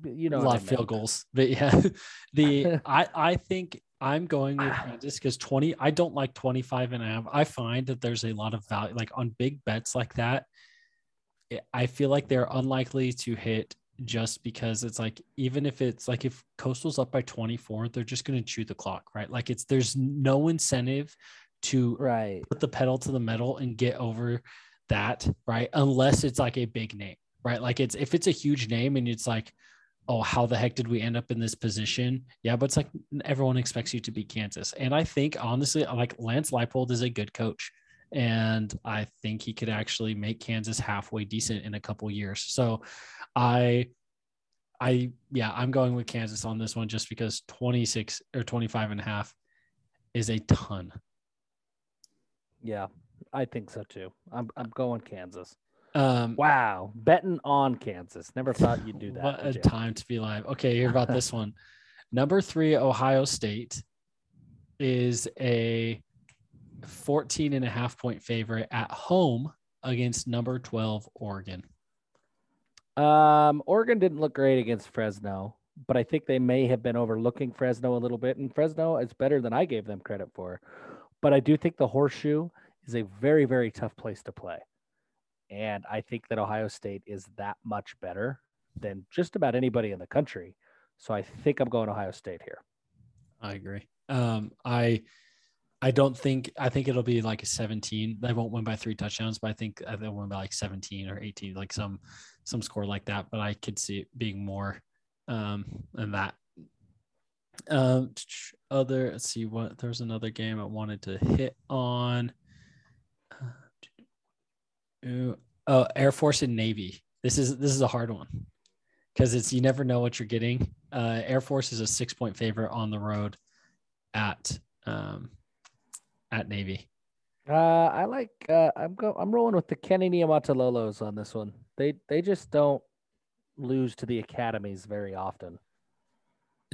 Speaker 2: you know,
Speaker 1: a lot of field goals. But yeah, the I I think I'm going with ah. Kansas because 20 I don't like 25 and a half. I find that there's a lot of value like on big bets like that. Eh, I feel like they're unlikely to hit just because it's like even if it's like if Coastal's up by 24, they're just going to chew the clock, right? Like it's there's no incentive to
Speaker 2: Right.
Speaker 1: put the pedal to the metal and get over that, right? Unless it's like a big name, right? Like it's if it's a huge name and it's like, oh, how the heck did we end up in this position? Yeah, but it's like everyone expects you to be Kansas. And I think honestly, like Lance Leipold is a good coach. And I think he could actually make Kansas halfway decent in a couple years. So I I yeah, I'm going with Kansas on this one just because 26 or 25 and a half is a ton.
Speaker 2: Yeah, I think so too. I'm I'm going Kansas.
Speaker 1: Um
Speaker 2: Wow, betting on Kansas. Never thought you'd do that.
Speaker 1: What a time to be alive. Okay, hear about this one. Number three, Ohio State is a 14 and a half point favorite at home against number 12, Oregon.
Speaker 2: Um, Oregon didn't look great against Fresno, but I think they may have been overlooking Fresno a little bit, and Fresno is better than I gave them credit for. But I do think the horseshoe is a very, very tough place to play. And I think that Ohio State is that much better than just about anybody in the country. So I think I'm going Ohio State here.
Speaker 1: I agree. Um, I I don't think I think it'll be like a 17. They won't win by three touchdowns, but I think they'll win by like 17 or 18, like some some score like that. But I could see it being more um than that. Um other let's see what there's another game I wanted to hit on. Ooh, oh, Air Force and Navy. This is this is a hard one because it's you never know what you're getting. Uh, Air Force is a six point favorite on the road at um, at Navy.
Speaker 2: Uh, I like. Uh, I'm go. I'm rolling with the Kenny Niumatalolos on this one. They they just don't lose to the academies very often.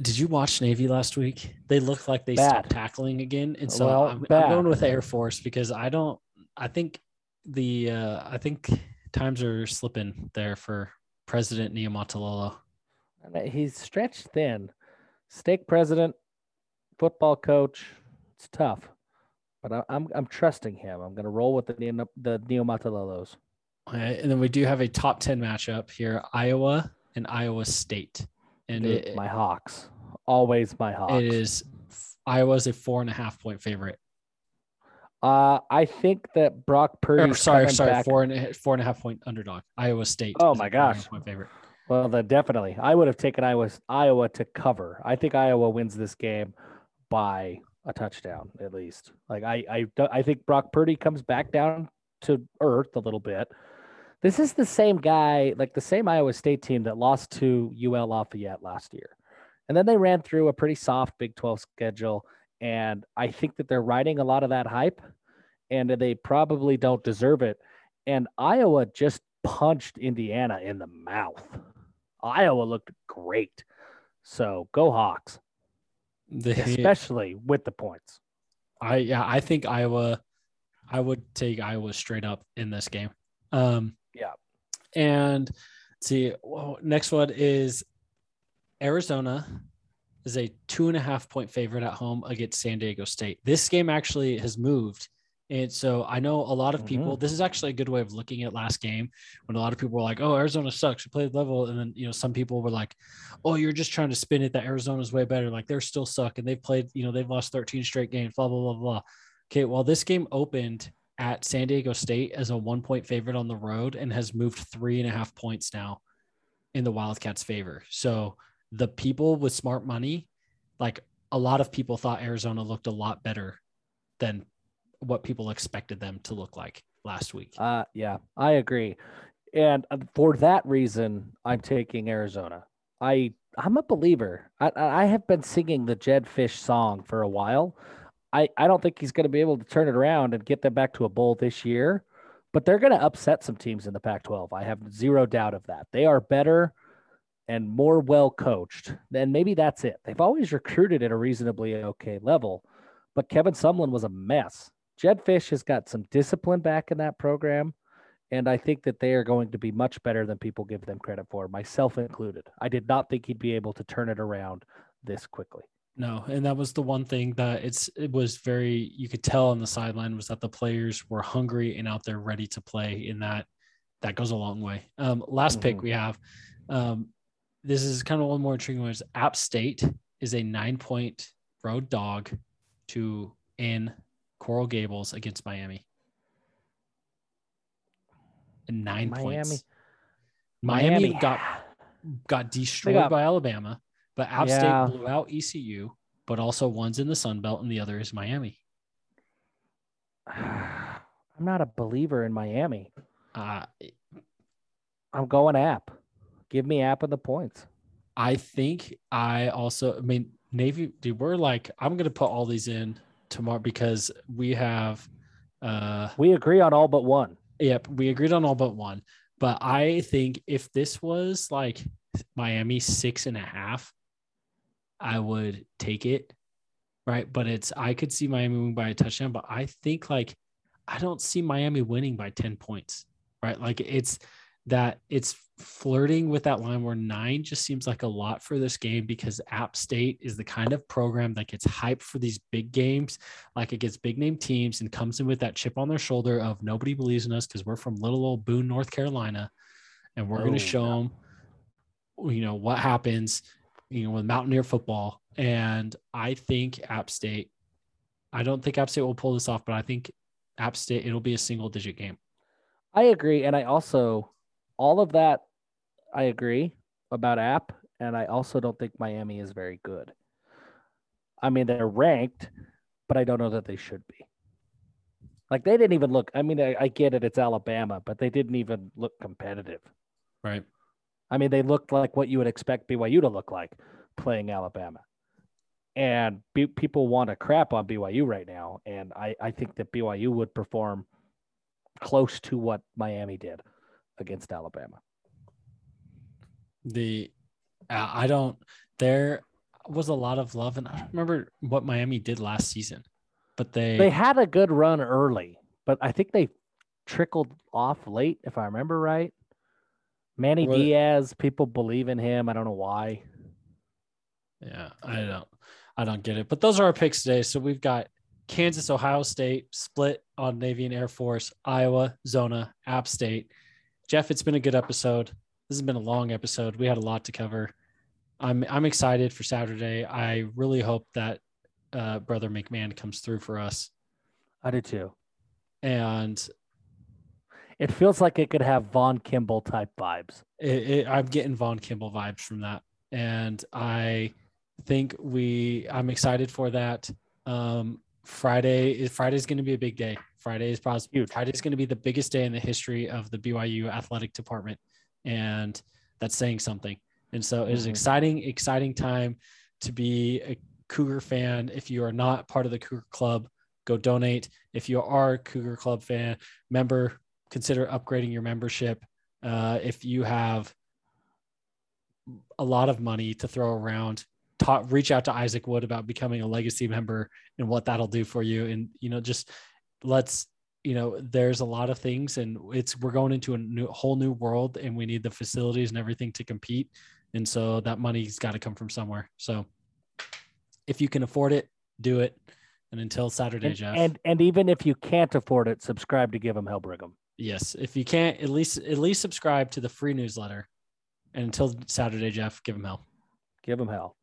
Speaker 1: Did you watch Navy last week? They look like they
Speaker 2: Bad.
Speaker 1: stopped tackling again, and so
Speaker 2: Well,
Speaker 1: I'm, I'm going with Air Force because I don't. I think the uh, I think times are slipping there for President
Speaker 2: uh, He's stretched thin. Stake president, football coach. It's tough, but I, I'm I'm trusting him. I'm going to roll with the Neo, the Niumatalolos.
Speaker 1: Okay, and then we do have a top ten matchup here: Iowa and Iowa State, and
Speaker 2: Dude,
Speaker 1: it,
Speaker 2: my Hawks, always my Hawks.
Speaker 1: it is Iowa's a four and a half point favorite.
Speaker 2: Uh, I think that Brock Purdy.
Speaker 1: Or, sorry, sorry, four and a, four and a half point underdog. Iowa State.
Speaker 2: Oh my
Speaker 1: four and a half
Speaker 2: gosh.
Speaker 1: point favorite.
Speaker 2: Well, then definitely, I would have taken Iowa Iowa to cover. I think Iowa wins this game by a touchdown at least. Like I, I, I think Brock Purdy comes back down to earth a little bit. This is the same guy, like the same Iowa State team that lost to UL Lafayette last year, and then they ran through a pretty soft Big Twelve schedule. And I think that they're riding a lot of that hype, and they probably don't deserve it. And Iowa just punched Indiana in the mouth. Iowa looked great. So go Hawks, especially with the points.
Speaker 1: I yeah, I think Iowa. I would take Iowa straight up in this game. Um,
Speaker 2: Yeah.
Speaker 1: And see, well, next one is Arizona is a two and a half point favorite at home against San Diego State. This game actually has moved And so I know a lot of people,
Speaker 2: Mhm.
Speaker 1: this is actually a good way of looking at last game when a lot of people were like, oh, Arizona sucks. We played level. And then, you know, some people were like, oh, you're just trying to spin it that Arizona's way better. Like they're still suck and they've played, you know, they've lost 13 straight games, blah, blah, blah, blah. Okay. Well, this game opened at San Diego State as a one point favorite on the road and has moved three and a half points now in the Wildcats' favor. So the people with smart money, like a lot of people thought Arizona looked a lot better than what people expected them to look like last week.
Speaker 2: Uh, yeah, I agree. And uh, for that reason, I'm taking Arizona. I I'm a believer. I I have been singing the Jedd Fisch song for a while. I I don't think he's going to be able to turn it around and get them back to a bowl this year, but they're going to upset some teams in the Pac-12. I have zero doubt of that. They are better and more well coached. then maybe that's it. They've always recruited at a reasonably okay level, but Kevin Sumlin was a mess. Jedd Fisch has got some discipline back in that program. And I think that they are going to be much better than people give them credit for, myself included. I did not think he'd be able to turn it around this quickly.
Speaker 1: No, and that was the one thing that it's it was very you could tell on the sideline was that the players were hungry and out there ready to play. In that that goes a long way. Um, last pick
Speaker 2: Mhm.
Speaker 1: we have, um, this is kind of one more intriguing one. Is App State is a nine point road dog to in Coral Gables against Miami. And nine
Speaker 2: Miami.
Speaker 1: points. Miami, got got destroyed
Speaker 2: got-
Speaker 1: by Alabama, but App
Speaker 2: Yeah.
Speaker 1: State blew out ECU, but also one's in the Sun Belt and the other is Miami.
Speaker 2: I'm not a believer in Miami.
Speaker 1: Uh,
Speaker 2: I'm going app. Give me app and the points.
Speaker 1: I think I also, I mean, Navy, dude, we're like, I'm gonna put all these in tomorrow because we have, uh,
Speaker 2: We agree on all but one.
Speaker 1: yep, we agreed on all but one. But I think if this was like Miami six and a half, I would take it. Right. But it's, I could see Miami winning by a touchdown, but I think like, I don't see Miami winning by 10 points. Right. Like it's that it's flirting with that line where nine just seems like a lot for this game because App State is the kind of program that gets hyped for these big games, like it gets big name teams and comes in with that chip on their shoulder of nobody believes in us because we're from little old Boone, North Carolina, and we're going
Speaker 2: Oh,
Speaker 1: to show
Speaker 2: yeah.
Speaker 1: them, you know, what happens, you know, with Mountaineer football. And I think App State, I don't think App State will pull this off, but I think App State, it'll be a single digit game.
Speaker 2: I agree. And I also, all of that, I agree about app. And I also don't think Miami is very good. I mean, they're ranked, but I don't know that they should be. Like they didn't even look. I mean, I, I get it, it's Alabama, but they didn't even look competitive.
Speaker 1: Right.
Speaker 2: I mean, they looked like what you would expect BYU to look like playing Alabama. And B- people want to crap on BYU right now. And I, I think that BYU would perform close to what Miami did against Alabama.
Speaker 1: the uh, I don't there was a lot of love and I don't remember what Miami did last season, but they,
Speaker 2: They had a good run early, but I think they trickled off late, if I remember right. Manny
Speaker 1: Well-
Speaker 2: Diaz, people believe in him. I don't know why.
Speaker 1: yeah I don't I don't get it. But those are our picks today. So we've got Kansas, Ohio State split on Navy and Air Force, Iowa, Zona, App State. Jeff, it's been a good episode. This has been a long episode. We had a lot to cover. I'm I'm excited for Saturday. I really hope that uh, brother McMahon comes through for us.
Speaker 2: I do too.
Speaker 1: And
Speaker 2: It feels like it could have Von Kimball type vibes.
Speaker 1: it, it, I'm getting Von Kimball vibes from that, and I think we. I'm excited for that. Um, Friday is Friday's going to be a big day. Friday is probably
Speaker 2: Huge.
Speaker 1: Friday's going to be the biggest day in the history of the BYU athletic department, and that's saying something. And so it is
Speaker 2: Mhm.
Speaker 1: exciting, exciting time to be a Cougar fan. If you are not part of the Cougar Club, go donate. If you are a Cougar Club fan member, consider upgrading your membership. Uh, if you have a lot of money to throw around, talk, reach out to Isaac Wood about becoming a legacy member and what that'll do for you. And, you know, just let's, you know, there's a lot of things and it's, we're going into a new, whole new world and we need the facilities and everything to compete. And so that money's got to come from somewhere. So if you can afford it, do it. And until Saturday,
Speaker 2: And,
Speaker 1: Jeff.
Speaker 2: and and even if you can't afford it, subscribe to Give Them Hell Brigham.
Speaker 1: yes, if you can't, at least at least subscribe to the free newsletter. And until Saturday, Jeff, give them hell.
Speaker 2: Give them hell.